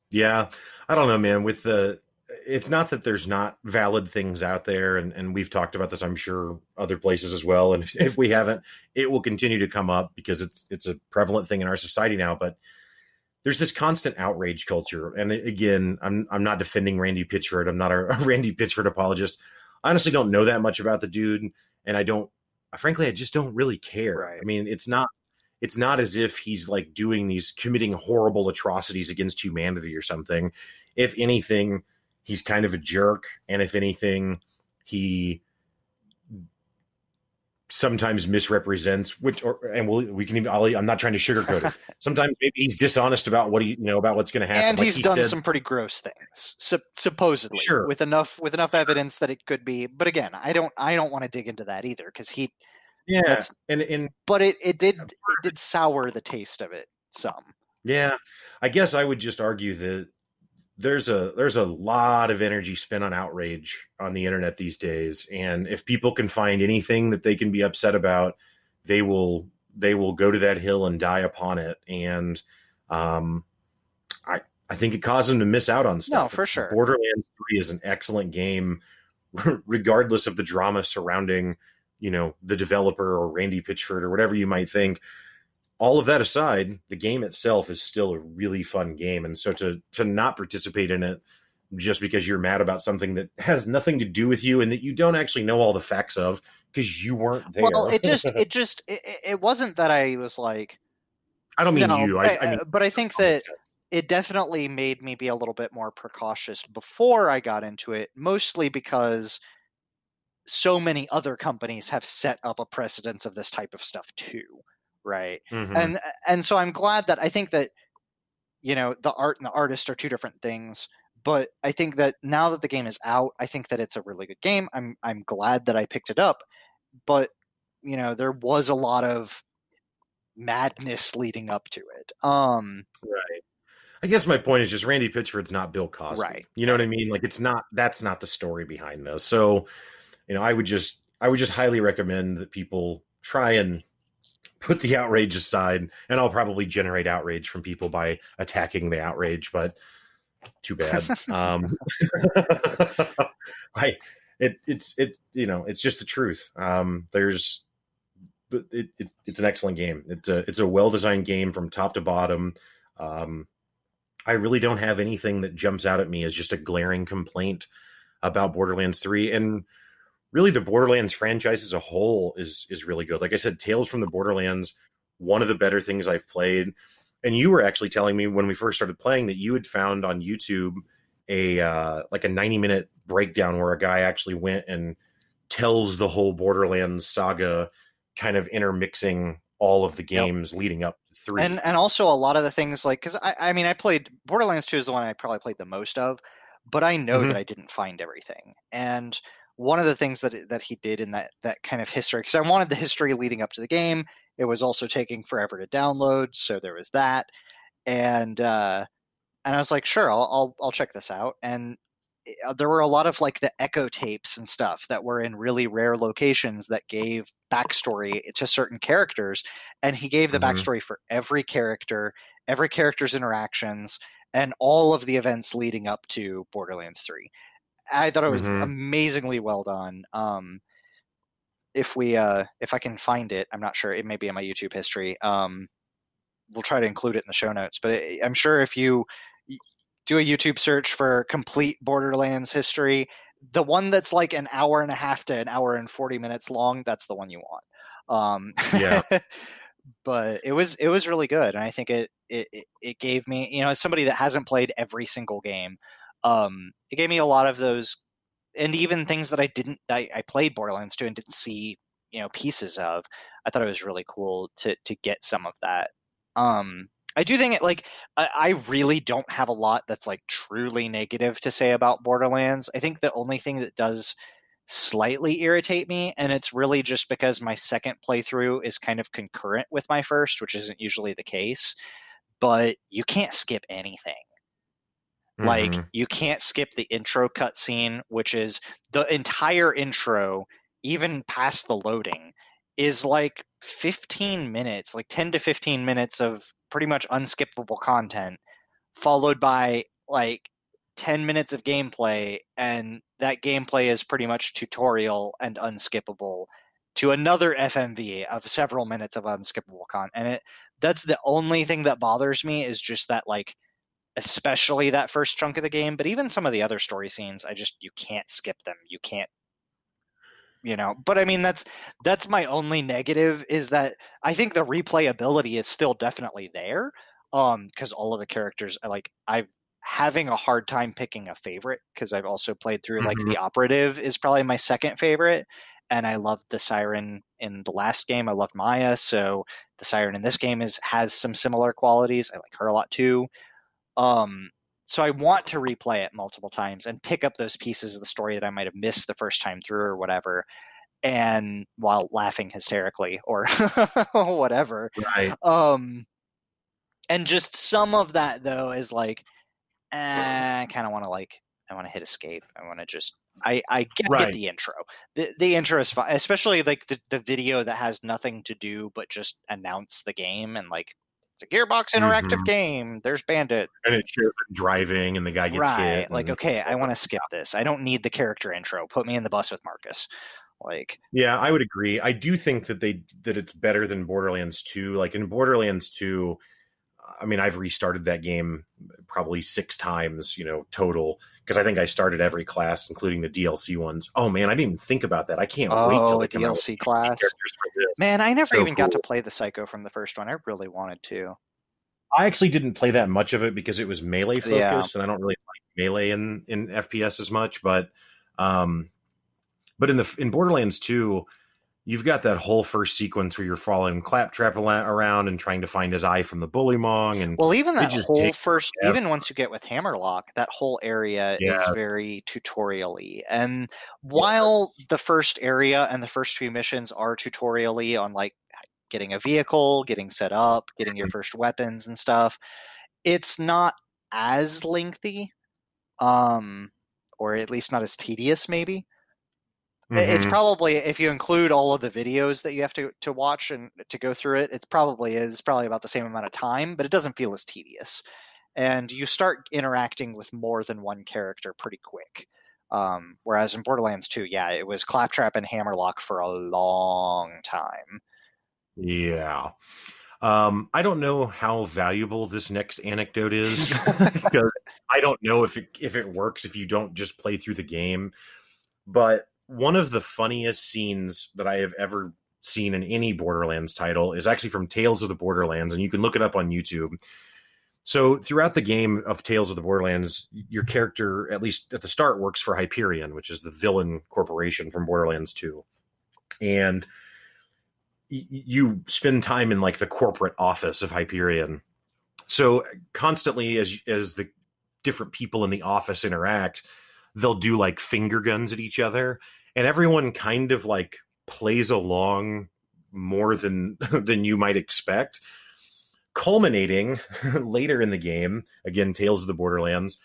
Yeah, I don't know, man. With the it's not that there's not valid things out there and, and we've talked about this i'm sure other places as well and if, if, we haven't it will continue to come up because it's it's a prevalent thing in our society now but there's this constant outrage culture and again i'm i'm not defending randy pitchford i'm not a, a randy pitchford apologist. I honestly don't know that much about the dude and i don't frankly i just don't really care. Right. i mean it's not it's not as if he's like doing these committing horrible atrocities against humanity or something. If anything he's kind of a jerk, and if anything, he sometimes misrepresents which or and we'll, we can even I'll, i'm not trying to sugarcoat it. Sometimes maybe he's dishonest about what he you know about what's going to happen. And like he's he done said, some pretty gross things su- supposedly sure. with enough with enough evidence that it could be. But again i don't i don't want to dig into that either because he yeah and and but it it did it did sour the taste of it some. Yeah i guess i would just argue that there's a there's a lot of energy spent on outrage on the internet these days. And if people can find anything that they can be upset about they will they will go to that hill and die upon it. And um i i think it caused them to miss out on stuff. No for sure. Borderlands 3 is an excellent game regardless of the drama surrounding you know the developer or randy pitchford or whatever you might think all of that aside, the game itself is still a really fun game, and so to to not participate in it just because you're mad about something that has nothing to do with you and that you don't actually know all the facts of because you weren't there. Well, it just it just it, it wasn't that I was like. I don't mean you. I, I, mean, but I think that it definitely made me be a little bit more precautious before I got into it, mostly because so many other companies have set up a precedence of this type of stuff too, right? Mm-hmm. And and so I'm glad that I think that you know the art and the artist are two different things, but I think that now that the game is out, I think that it's a really good game. I'm I'm glad that I picked it up, but you know there was a lot of madness leading up to it. Um, right. I guess my point is just Randy Pitchford's not Bill Cosby. Right. You know what I mean? Like it's not that's not the story behind this. So, you know, I would just I would just highly recommend that people try and put the outrage aside and I'll probably generate outrage from people by attacking the outrage, but too bad. um I it it's it you know, it's just the truth. Um there's it, it, it's an excellent game. It's a it's a well designed game from top to bottom. Um, I really don't have anything that jumps out at me as just a glaring complaint about Borderlands 3 and really the Borderlands franchise as a whole is is really good. Like I said Tales from the Borderlands one of the better things I've played. And you were actually telling me when we first started playing that you had found on YouTube a uh, like a 90 minute breakdown where a guy actually went and tells the whole Borderlands saga kind of intermixing all of the games yep. leading up to three. And and also a lot of the things like because I, I mean I played Borderlands 2 is the one I probably played the most of, but I know mm-hmm. that I didn't find everything. And one of the things that that he did in that that kind of history because I wanted the history leading up to the game. It was also taking forever to download, so there was that. And uh, and I was like, sure, I'll I'll, I'll check this out. And uh, there were a lot of like the echo tapes and stuff that were in really rare locations that gave backstory to certain characters and he gave the mm-hmm. backstory for every character every character's interactions and all of the events leading up to borderlands 3 i thought it was mm-hmm. amazingly well done um if we uh if i can find it i'm not sure it may be in my youtube history um we'll try to include it in the show notes but it, i'm sure if you do a YouTube search for complete Borderlands history. The one that's like an hour and a half to an hour and 40 minutes long, that's the one you want. Um, yeah. but it was it was really good, and I think it, it it gave me you know as somebody that hasn't played every single game, um, it gave me a lot of those, and even things that I didn't I, I played Borderlands 2 and didn't see you know pieces of. I thought it was really cool to to get some of that. Um, I do think it like I really don't have a lot that's like truly negative to say about Borderlands. I think the only thing that does slightly irritate me, and it's really just because my second playthrough is kind of concurrent with my first, which isn't usually the case. But you can't skip anything. Mm-hmm. Like you can't skip the intro cutscene, which is the entire intro, even past the loading, is like 15 minutes, like 10 to 15 minutes of pretty much unskippable content, followed by like 10 minutes of gameplay, and that gameplay is pretty much tutorial and unskippable to another FMV of several minutes of unskippable content. And it that's the only thing that bothers me is just that like especially that first chunk of the game, but even some of the other story scenes, I just you can't skip them. You can't you know but i mean that's that's my only negative is that i think the replayability is still definitely there um because all of the characters are like i'm having a hard time picking a favorite because i've also played through mm-hmm. like the operative is probably my second favorite and i loved the siren in the last game i loved maya so the siren in this game is has some similar qualities i like her a lot too um so I want to replay it multiple times and pick up those pieces of the story that I might have missed the first time through or whatever, and while laughing hysterically or whatever. Right. Um, and just some of that though is like, eh, I kind of want to like, I want to hit escape. I want to just, I, I get, right. get, the intro. The, the intro is fine, especially like the, the video that has nothing to do but just announce the game and like a Gearbox interactive mm-hmm. game. There's Bandit. And it shows driving and the guy gets right. hit. Like, okay, I want to skip this. I don't need the character intro. Put me in the bus with Marcus. Like Yeah, I would agree. I do think that they that it's better than Borderlands 2. Like in Borderlands 2, I mean, I've restarted that game probably six times, you know, total, because I think I started every class, including the DLC ones. Oh man, I didn't even think about that. I can't oh, wait till the DLC class. Man, I never so even cool. got to play the Psycho from the first one. I really wanted to. I actually didn't play that much of it because it was melee focused, yeah. and I don't really like melee in in FPS as much. But um, but in the in Borderlands 2, you've got that whole first sequence where you're following Claptrap around and trying to find his eye from the bully Bullymong. And well, even that whole first, even once you get with Hammerlock, that whole area yeah. is very tutorially. And while yeah. the first area and the first few missions are tutorially on like getting a vehicle, getting set up, getting your mm-hmm. first weapons and stuff, it's not as lengthy, um, or at least not as tedious, maybe. Mm-hmm. It's probably if you include all of the videos that you have to to watch and to go through it, it's probably is probably about the same amount of time, but it doesn't feel as tedious. And you start interacting with more than one character pretty quick. Um, whereas in Borderlands 2, yeah, it was Claptrap and Hammerlock for a long time. Yeah. Um, I don't know how valuable this next anecdote is because I don't know if it if it works if you don't just play through the game. But one of the funniest scenes that I have ever seen in any Borderlands title is actually from Tales of the Borderlands, and you can look it up on YouTube. So throughout the game of Tales of the Borderlands, your character, at least at the start, works for Hyperion, which is the villain corporation from Borderlands 2. And you spend time in like the corporate office of Hyperion. So constantly as as the different people in the office interact, they'll do like finger guns at each other and everyone kind of like plays along more than than you might expect culminating later in the game again tales of the borderlands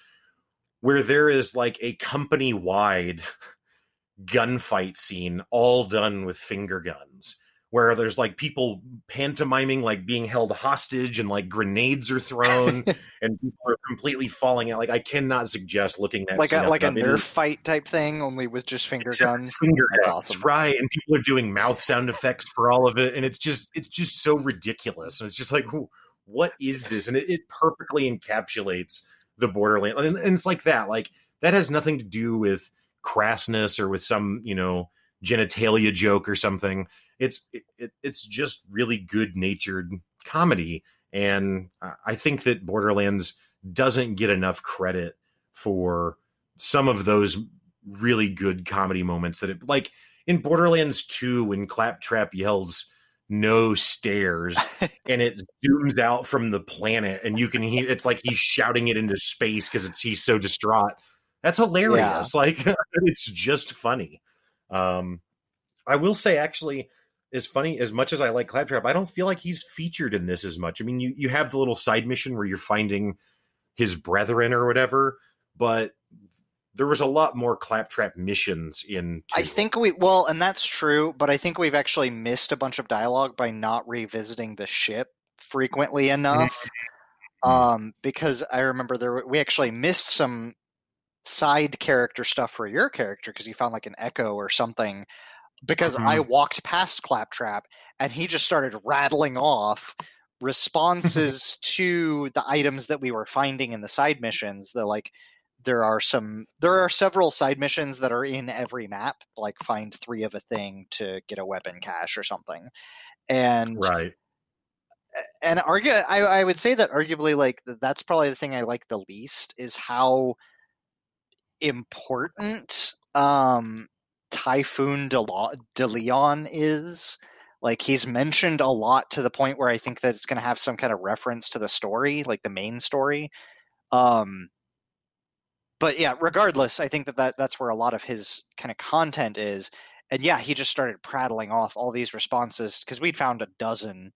where there is like a company wide gunfight scene all done with finger guns where there's like people pantomiming like being held hostage and like grenades are thrown and people are completely falling out. Like I cannot suggest looking at like a like a Nerf fight type thing, only with just finger guns. Finger That's guns, awesome. right? And people are doing mouth sound effects for all of it, and it's just it's just so ridiculous. And it's just like, what is this? And it, it perfectly encapsulates the Borderland, and, and it's like that. Like that has nothing to do with crassness or with some you know genitalia joke or something it's it, it's just really good natured comedy, and I think that Borderlands doesn't get enough credit for some of those really good comedy moments that it like in Borderlands 2 when Claptrap yells no stairs and it zooms out from the planet and you can hear it's like he's shouting it into space because it's he's so distraught. That's hilarious. Yeah. Like it's just funny. Um I will say actually as funny as much as I like Claptrap, I don't feel like he's featured in this as much. I mean, you you have the little side mission where you're finding his brethren or whatever, but there was a lot more Claptrap missions in. Two. I think we well, and that's true, but I think we've actually missed a bunch of dialogue by not revisiting the ship frequently enough. Mm-hmm. um, because I remember there we actually missed some side character stuff for your character because you found like an echo or something because mm-hmm. I walked past Claptrap and he just started rattling off responses to the items that we were finding in the side missions. The like there are some there are several side missions that are in every map, like find three of a thing to get a weapon cache or something. And right. And argue I, I would say that arguably like that's probably the thing I like the least is how important um Typhon De, De Leon is. Like he's mentioned a lot to the point where I think that it's going to have some kind of reference to the story, like the main story. Um, but yeah, regardless, I think that, that that's where a lot of his kind of content is. And yeah, he just started prattling off all these responses because we'd found a dozen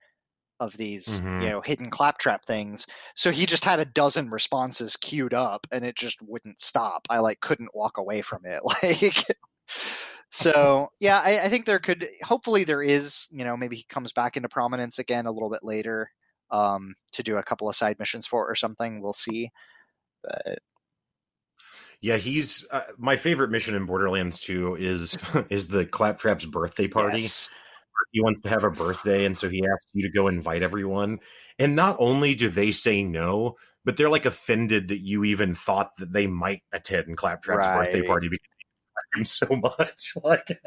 of these, mm-hmm. you know, hidden claptrap things. So he just had a dozen responses queued up and it just wouldn't stop. I like couldn't walk away from it. Like so yeah, I, I, think there could hopefully there is, you know, maybe he comes back into prominence again a little bit later um, to do a couple of side missions for or something. We'll see. But yeah, he's uh, my favorite mission in Borderlands 2 is is the Claptrap's birthday party. Yes. He wants to have a birthday, and so he asks you to go invite everyone. And not only do they say no, but they're like offended that you even thought that they might attend Claptrap's right. birthday party because him so much. Like,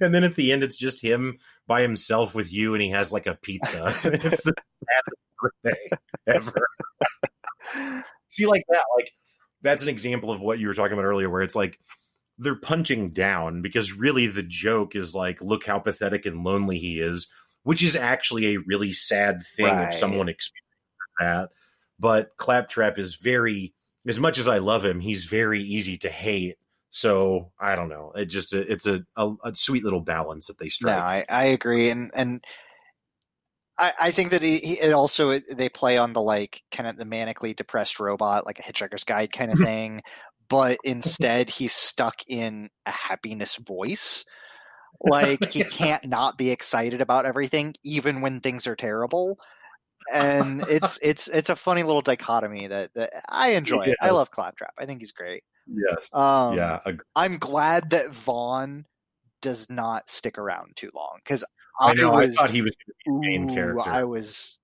and then at the end, it's just him by himself with you, and he has like a pizza. it's the saddest they ever. See, like that, like that's an example of what you were talking about earlier, where it's like they're punching down because really the joke is like, look how pathetic and lonely he is, which is actually a really sad thing right. if someone experiences that. But Claptrap is very, as much as I love him, he's very easy to hate. So I don't know. It just it's a, a, a sweet little balance that they strike. No, I, I agree, and and I, I think that he, he, it also they play on the like kind of the manically depressed robot, like a Hitchhiker's Guide kind of thing, but instead he's stuck in a happiness voice. Like he can't not be excited about everything, even when things are terrible. And it's it's it's a funny little dichotomy that, that I enjoy. Yeah. I love Claptrap. I think he's great. Yes. Um, yeah. I'm glad that Vaughn does not stick around too long because I, I, know was, I thought he was the main ooh, character. I was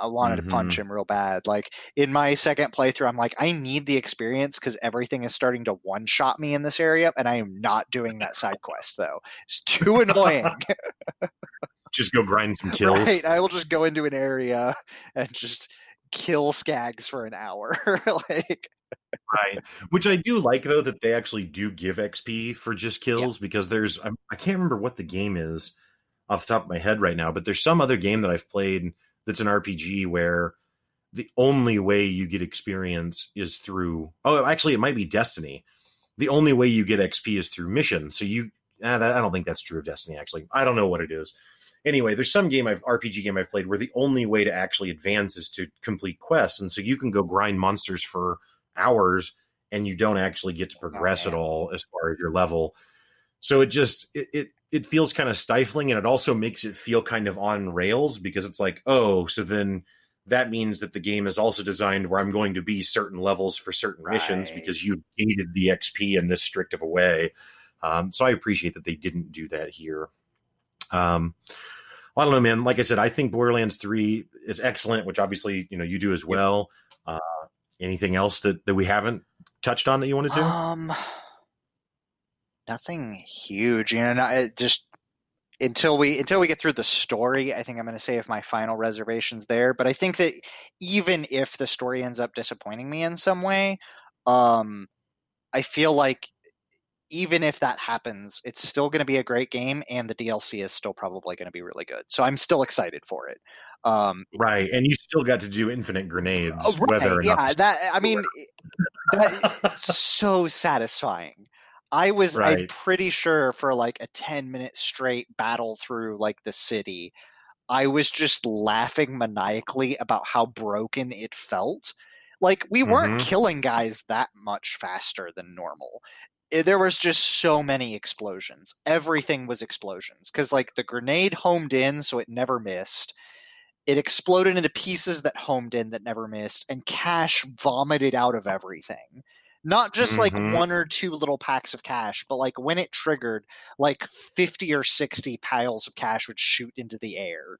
I wanted mm-hmm. to punch mm-hmm. him real bad. Like in my second playthrough, I'm like, I need the experience because everything is starting to one shot me in this area, and I am not doing that side quest though. It's too annoying. just go grind some kills. Right. I will just go into an area and just kill skags for an hour. like right. Which I do like though that they actually do give XP for just kills yeah. because there's I can't remember what the game is off the top of my head right now, but there's some other game that I've played that's an RPG where the only way you get experience is through oh actually it might be Destiny. The only way you get XP is through mission. So you eh, that, I don't think that's true of Destiny actually. I don't know what it is. Anyway, there's some game I've RPG game I've played where the only way to actually advance is to complete quests, and so you can go grind monsters for hours and you don't actually get to oh, progress oh, at all as far as your level. So it just it, it it feels kind of stifling and it also makes it feel kind of on rails because it's like, oh, so then that means that the game is also designed where I'm going to be certain levels for certain right. missions because you've gated the XP in this strict of a way. Um, so I appreciate that they didn't do that here. Um, I don't know, man. Like I said, I think Borderlands 3 is excellent, which obviously, you know, you do as well. Uh, anything else that, that we haven't touched on that you want to do? Um, nothing huge. You know, just until we until we get through the story, I think I'm going to save my final reservations there. But I think that even if the story ends up disappointing me in some way, um, I feel like even if that happens, it's still going to be a great game, and the DLC is still probably going to be really good. So I'm still excited for it. Um, right, and you still got to do infinite grenades, oh, right, whether or yeah, not. that I mean, that's so satisfying. I was right. I'm pretty sure for like a 10 minute straight battle through like the city, I was just laughing maniacally about how broken it felt. Like we weren't mm-hmm. killing guys that much faster than normal. It, there was just so many explosions. Everything was explosions cuz like the grenade homed in so it never missed. It exploded into pieces that homed in that never missed and cash vomited out of everything not just mm-hmm. like one or two little packs of cash, but like when it triggered, like 50 or 60 piles of cash would shoot into the air.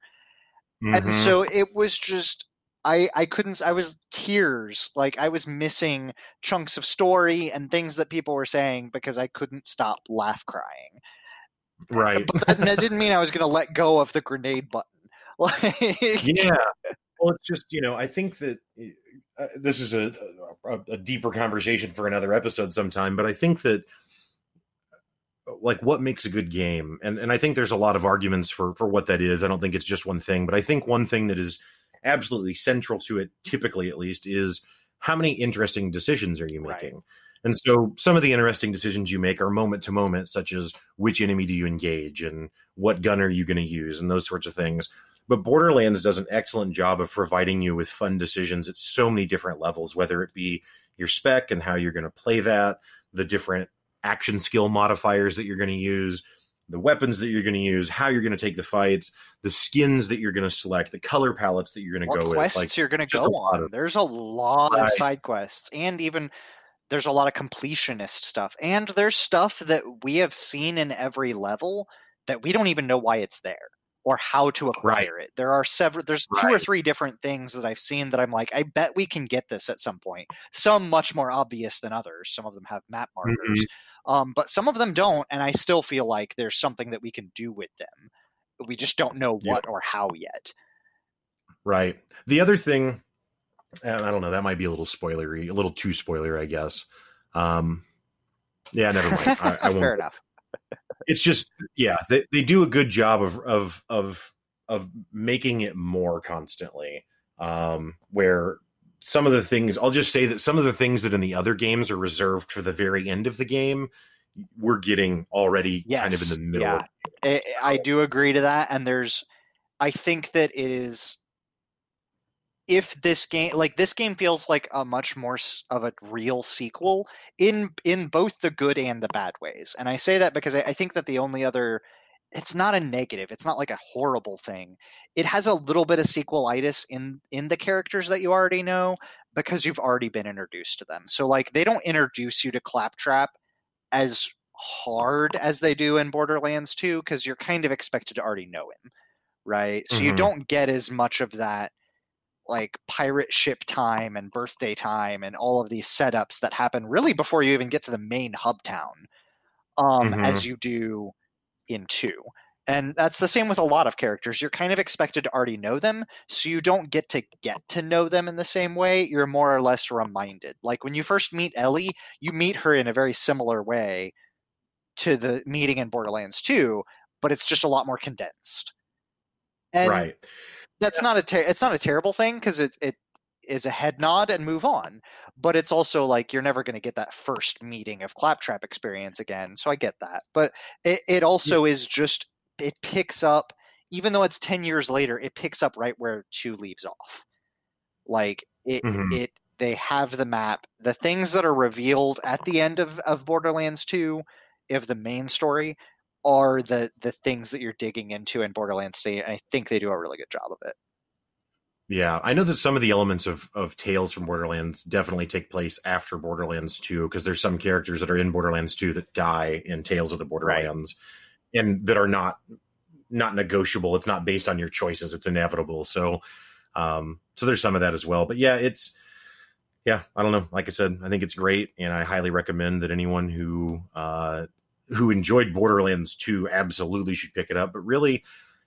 Mm-hmm. And so it was just I I couldn't I was tears like I was missing chunks of story and things that people were saying because I couldn't stop laugh crying. Right. But that, that didn't mean I was going to let go of the grenade button. Like Yeah. Well, it's just, you know, I think that uh, this is a, a, a deeper conversation for another episode sometime, but I think that like what makes a good game and and I think there's a lot of arguments for for what that is. I don't think it's just one thing, but I think one thing that is absolutely central to it typically at least is how many interesting decisions are you making? Right. And so some of the interesting decisions you make are moment to moment such as which enemy do you engage and what gun are you going to use and those sorts of things. But Borderlands does an excellent job of providing you with fun decisions at so many different levels, whether it be your spec and how you're going to play that, the different action skill modifiers that you're going to use, the weapons that you're going to use, how you're going to take the fights, the skins that you're going to select, the color palettes that you're going to go quests with. Like, you're going to go on. Of, there's a lot right. of side quests, and even there's a lot of completionist stuff, and there's stuff that we have seen in every level that we don't even know why it's there or how to acquire right. it. There are several there's right. two or three different things that I've seen that I'm like, I bet we can get this at some point. Some much more obvious than others. Some of them have map markers. Mm-hmm. Um, but some of them don't, and I still feel like there's something that we can do with them. We just don't know what or how yet. Right. The other thing, and I don't know, that might be a little spoilery, a little too spoiler, I guess. Um, yeah, never mind. I, I Fair enough. It's just, yeah, they, they do a good job of of of of making it more constantly. Um, where some of the things, I'll just say that some of the things that in the other games are reserved for the very end of the game, we're getting already yes. kind of in the middle. Yeah, I, I do agree to that, and there's, I think that it is if this game like this game feels like a much more of a real sequel in in both the good and the bad ways and i say that because i, I think that the only other it's not a negative it's not like a horrible thing it has a little bit of sequelitis in in the characters that you already know because you've already been introduced to them so like they don't introduce you to claptrap as hard as they do in borderlands 2 because you're kind of expected to already know him right so mm-hmm. you don't get as much of that like pirate ship time and birthday time and all of these setups that happen really before you even get to the main hub town um, mm-hmm. as you do in 2 and that's the same with a lot of characters. You're kind of expected to already know them so you don't get to get to know them in the same way. You're more or less reminded. Like when you first meet ellie you meet her in a very similar way to the meeting in borderlands 2 but it's just a lot more condensed. And right. that's yeah. not a ter- it's not a terrible thing because it it is a head nod and move on. But it's also like you're never going to get that first meeting of claptrap experience again. So I get that. But it, it also yeah. is just it picks up even though it's 10 years later it picks up right where 2 leaves off like it mm-hmm. it they have the map the things that are revealed at the end of, of borderlands 2 of the main story are the the things that you're digging into in Borderlands 3. And I think they do a really good job of it. Yeah, I know that some of the elements of of Tales from Borderlands definitely take place after Borderlands 2 because there's some characters that are in Borderlands 2 that die in Tales of the Borderlands right. and that are not not negotiable. It's not based on your choices. It's inevitable. So um so there's some of that as well. But yeah, it's yeah, I don't know. Like I said, I think it's great, and I highly recommend that anyone who uh, who enjoyed Borderlands 2 absolutely should pick it up. But really,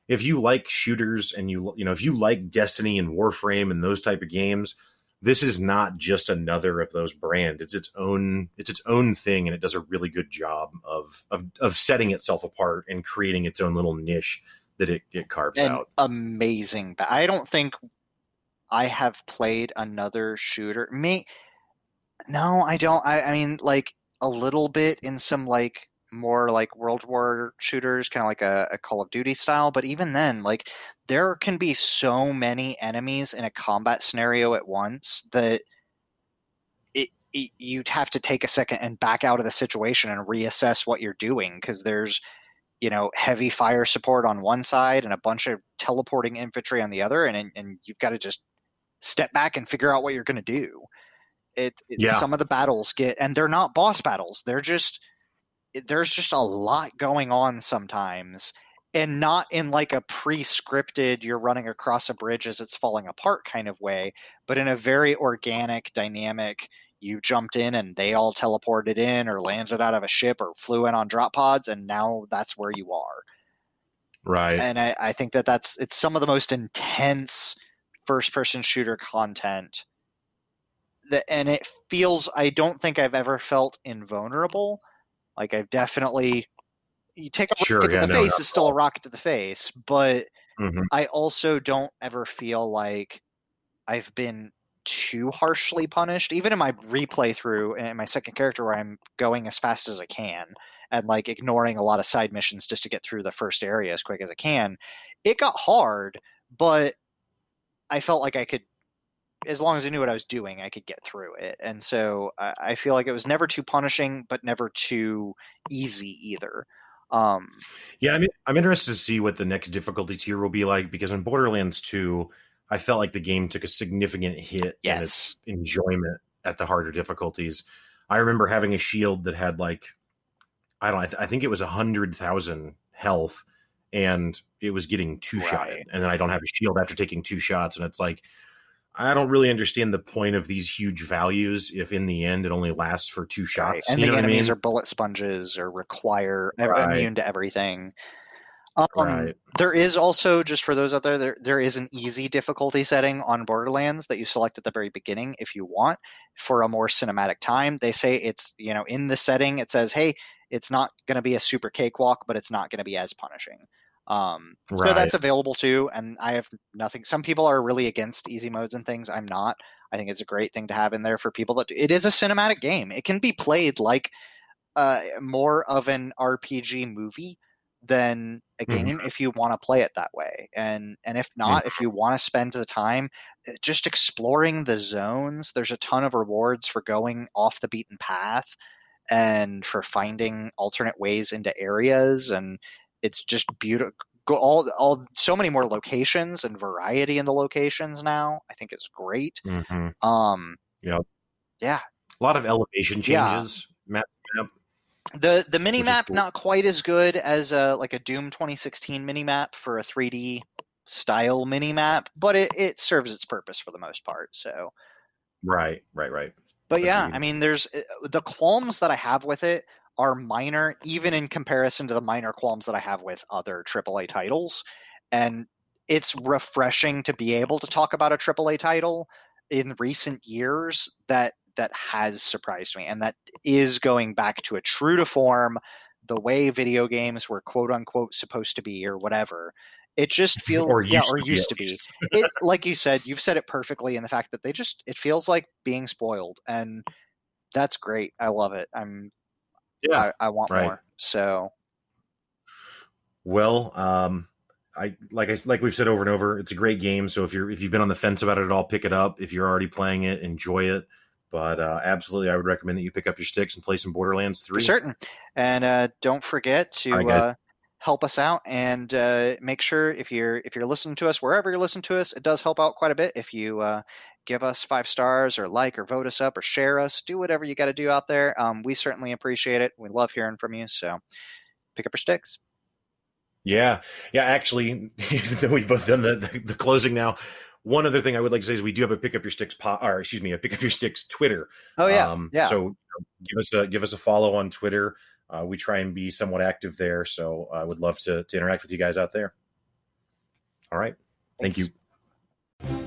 if you like shooters and you you know if you like Destiny and Warframe and those type of games, this is not just another of those brand. It's its own it's its own thing, and it does a really good job of of of setting itself apart and creating its own little niche that it, it carves and out. Amazing. But I don't think I have played another shooter. Me, no, I don't. I, I mean, like a little bit in some like more like World War shooters, kind of like a, a, Call of Duty style. But even then, like there can be so many enemies in a combat scenario at once that it, it, you'd have to take a second and back out of the situation and reassess what you're doing because there's you know heavy fire support on one side and a bunch of teleporting infantry on the other, and and you've got to just step back and figure out what you're going to do. It, it yeah. some of the battles get and they're not boss battles; they're just there's just a lot going on sometimes and not in like a pre-scripted you're running across a bridge as it's falling apart kind of way but in a very organic dynamic you jumped in and they all teleported in or landed out of a ship or flew in on drop pods and now that's where you are. Right. And i, I think that that's it's some of the most intense first person shooter content that and it feels i don't think i've ever felt invulnerable like I've definitely you take a sure, rocket yeah, to the no, face is still a rocket to the face, but mm-hmm. I also don't ever feel like I've been too harshly punished. Even in my replay through in my second character where I'm going as fast as I can and like ignoring a lot of side missions just to get through the first area as quick as I can, it got hard, but I felt like I could as long as I knew what I was doing, I could get through it. And so I, I feel like it was never too punishing, but never too easy either. Um, yeah, I'm I'm interested to see what the next difficulty tier will be like because in Borderlands 2, I felt like the game took a significant hit yes. in its enjoyment at the harder difficulties. I remember having a shield that had like I don't know, I, th- I think it was a hundred thousand health, and it was getting two right. shot, and then I don't have a shield after taking two shots, and it's like I don't really understand the point of these huge values if in the end it only lasts for two shots. Right. And you the enemies I mean? are bullet sponges or require right. immune to everything. Um, right. There is also, just for those out there, there, there is an easy difficulty setting on Borderlands that you select at the very beginning if you want for a more cinematic time. They say it's, you know, in the setting, it says, hey, it's not going to be a super cakewalk, but it's not going to be as punishing. Um, right. So that's available too. And I have nothing. Some people are really against easy modes and things. I'm not. I think it's a great thing to have in there for people that it is a cinematic game. It can be played like uh, more of an RPG movie than a mm-hmm. game mm-hmm. if you want to play it that way. And and if not, mm-hmm. if you want to spend the time uh, just exploring the zones, there's a ton of rewards for going off the beaten path and for finding alternate ways into areas and it's just beautiful all all so many more locations and variety in the locations now. I think it's great. Mm-hmm. Um, yeah, yeah, a lot of elevation changes. Yeah. Map, map. The the mini map cool. not quite as good as a like a Doom 2016 mini map for a 3D style mini map, but it, it serves its purpose for the most part. So, right, right, right. But yeah, I mean, there's uh, the qualms that I have with it are minor, even in comparison to the minor qualms that I have with other AAA titles. And it's refreshing to be able to talk about a AAA title in recent years that that has surprised me and that is going back to a true to form the way video games were quote unquote supposed to be or whatever it just feels or yeah or used to be, to be. it like you said you've said it perfectly in the fact that they just it feels like being spoiled and that's great i love it i'm yeah, I, I want right. more. So, well, um, I like I like we've said over and over, it's a great game. So if you're if you've been on the fence about it at all, pick it up. If you're already playing it, enjoy it. But uh, absolutely, I would recommend that you pick up your sticks and play some Borderlands Three. For certain, and uh, don't forget to right, uh, help us out and uh, make sure if you're if you're listening to us wherever you're listening to us, it does help out quite a bit if you uh, give us five stars or like or vote us up or share us. Do whatever you got to do out there. Um, we certainly appreciate it. We love hearing from you. So pick up your sticks. Yeah, yeah. Actually, we've both done the, the, the closing now. One other thing I would like to say is we do have a pick up your sticks po- or excuse me, a pick up your sticks Twitter. Oh yeah, um, yeah. So give us a give us a follow on Twitter. Uh, we try and be somewhat active there, so I would love to to interact with you guys out there. All right, Thanks. thank you.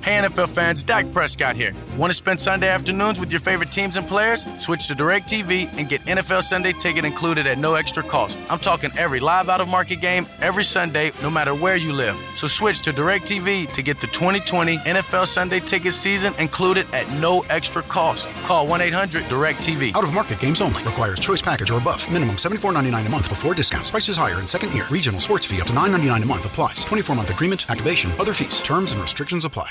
Hey NFL fans, Dak Prescott here. Want to spend Sunday afternoons with your favorite teams and players? Switch to DirecTV and get NFL Sunday ticket included at no extra cost. I'm talking every live out of market game every Sunday, no matter where you live. So switch to DirecTV to get the 2020 NFL Sunday ticket season included at no extra cost. Call 1 800 DirecTV. Out of market games only. Requires choice package or above. Minimum $74.99 a month before discounts. Prices higher in second year. Regional sports fee up to $9.99 a month applies. 24 month agreement, activation, other fees. Terms and restrictions apply.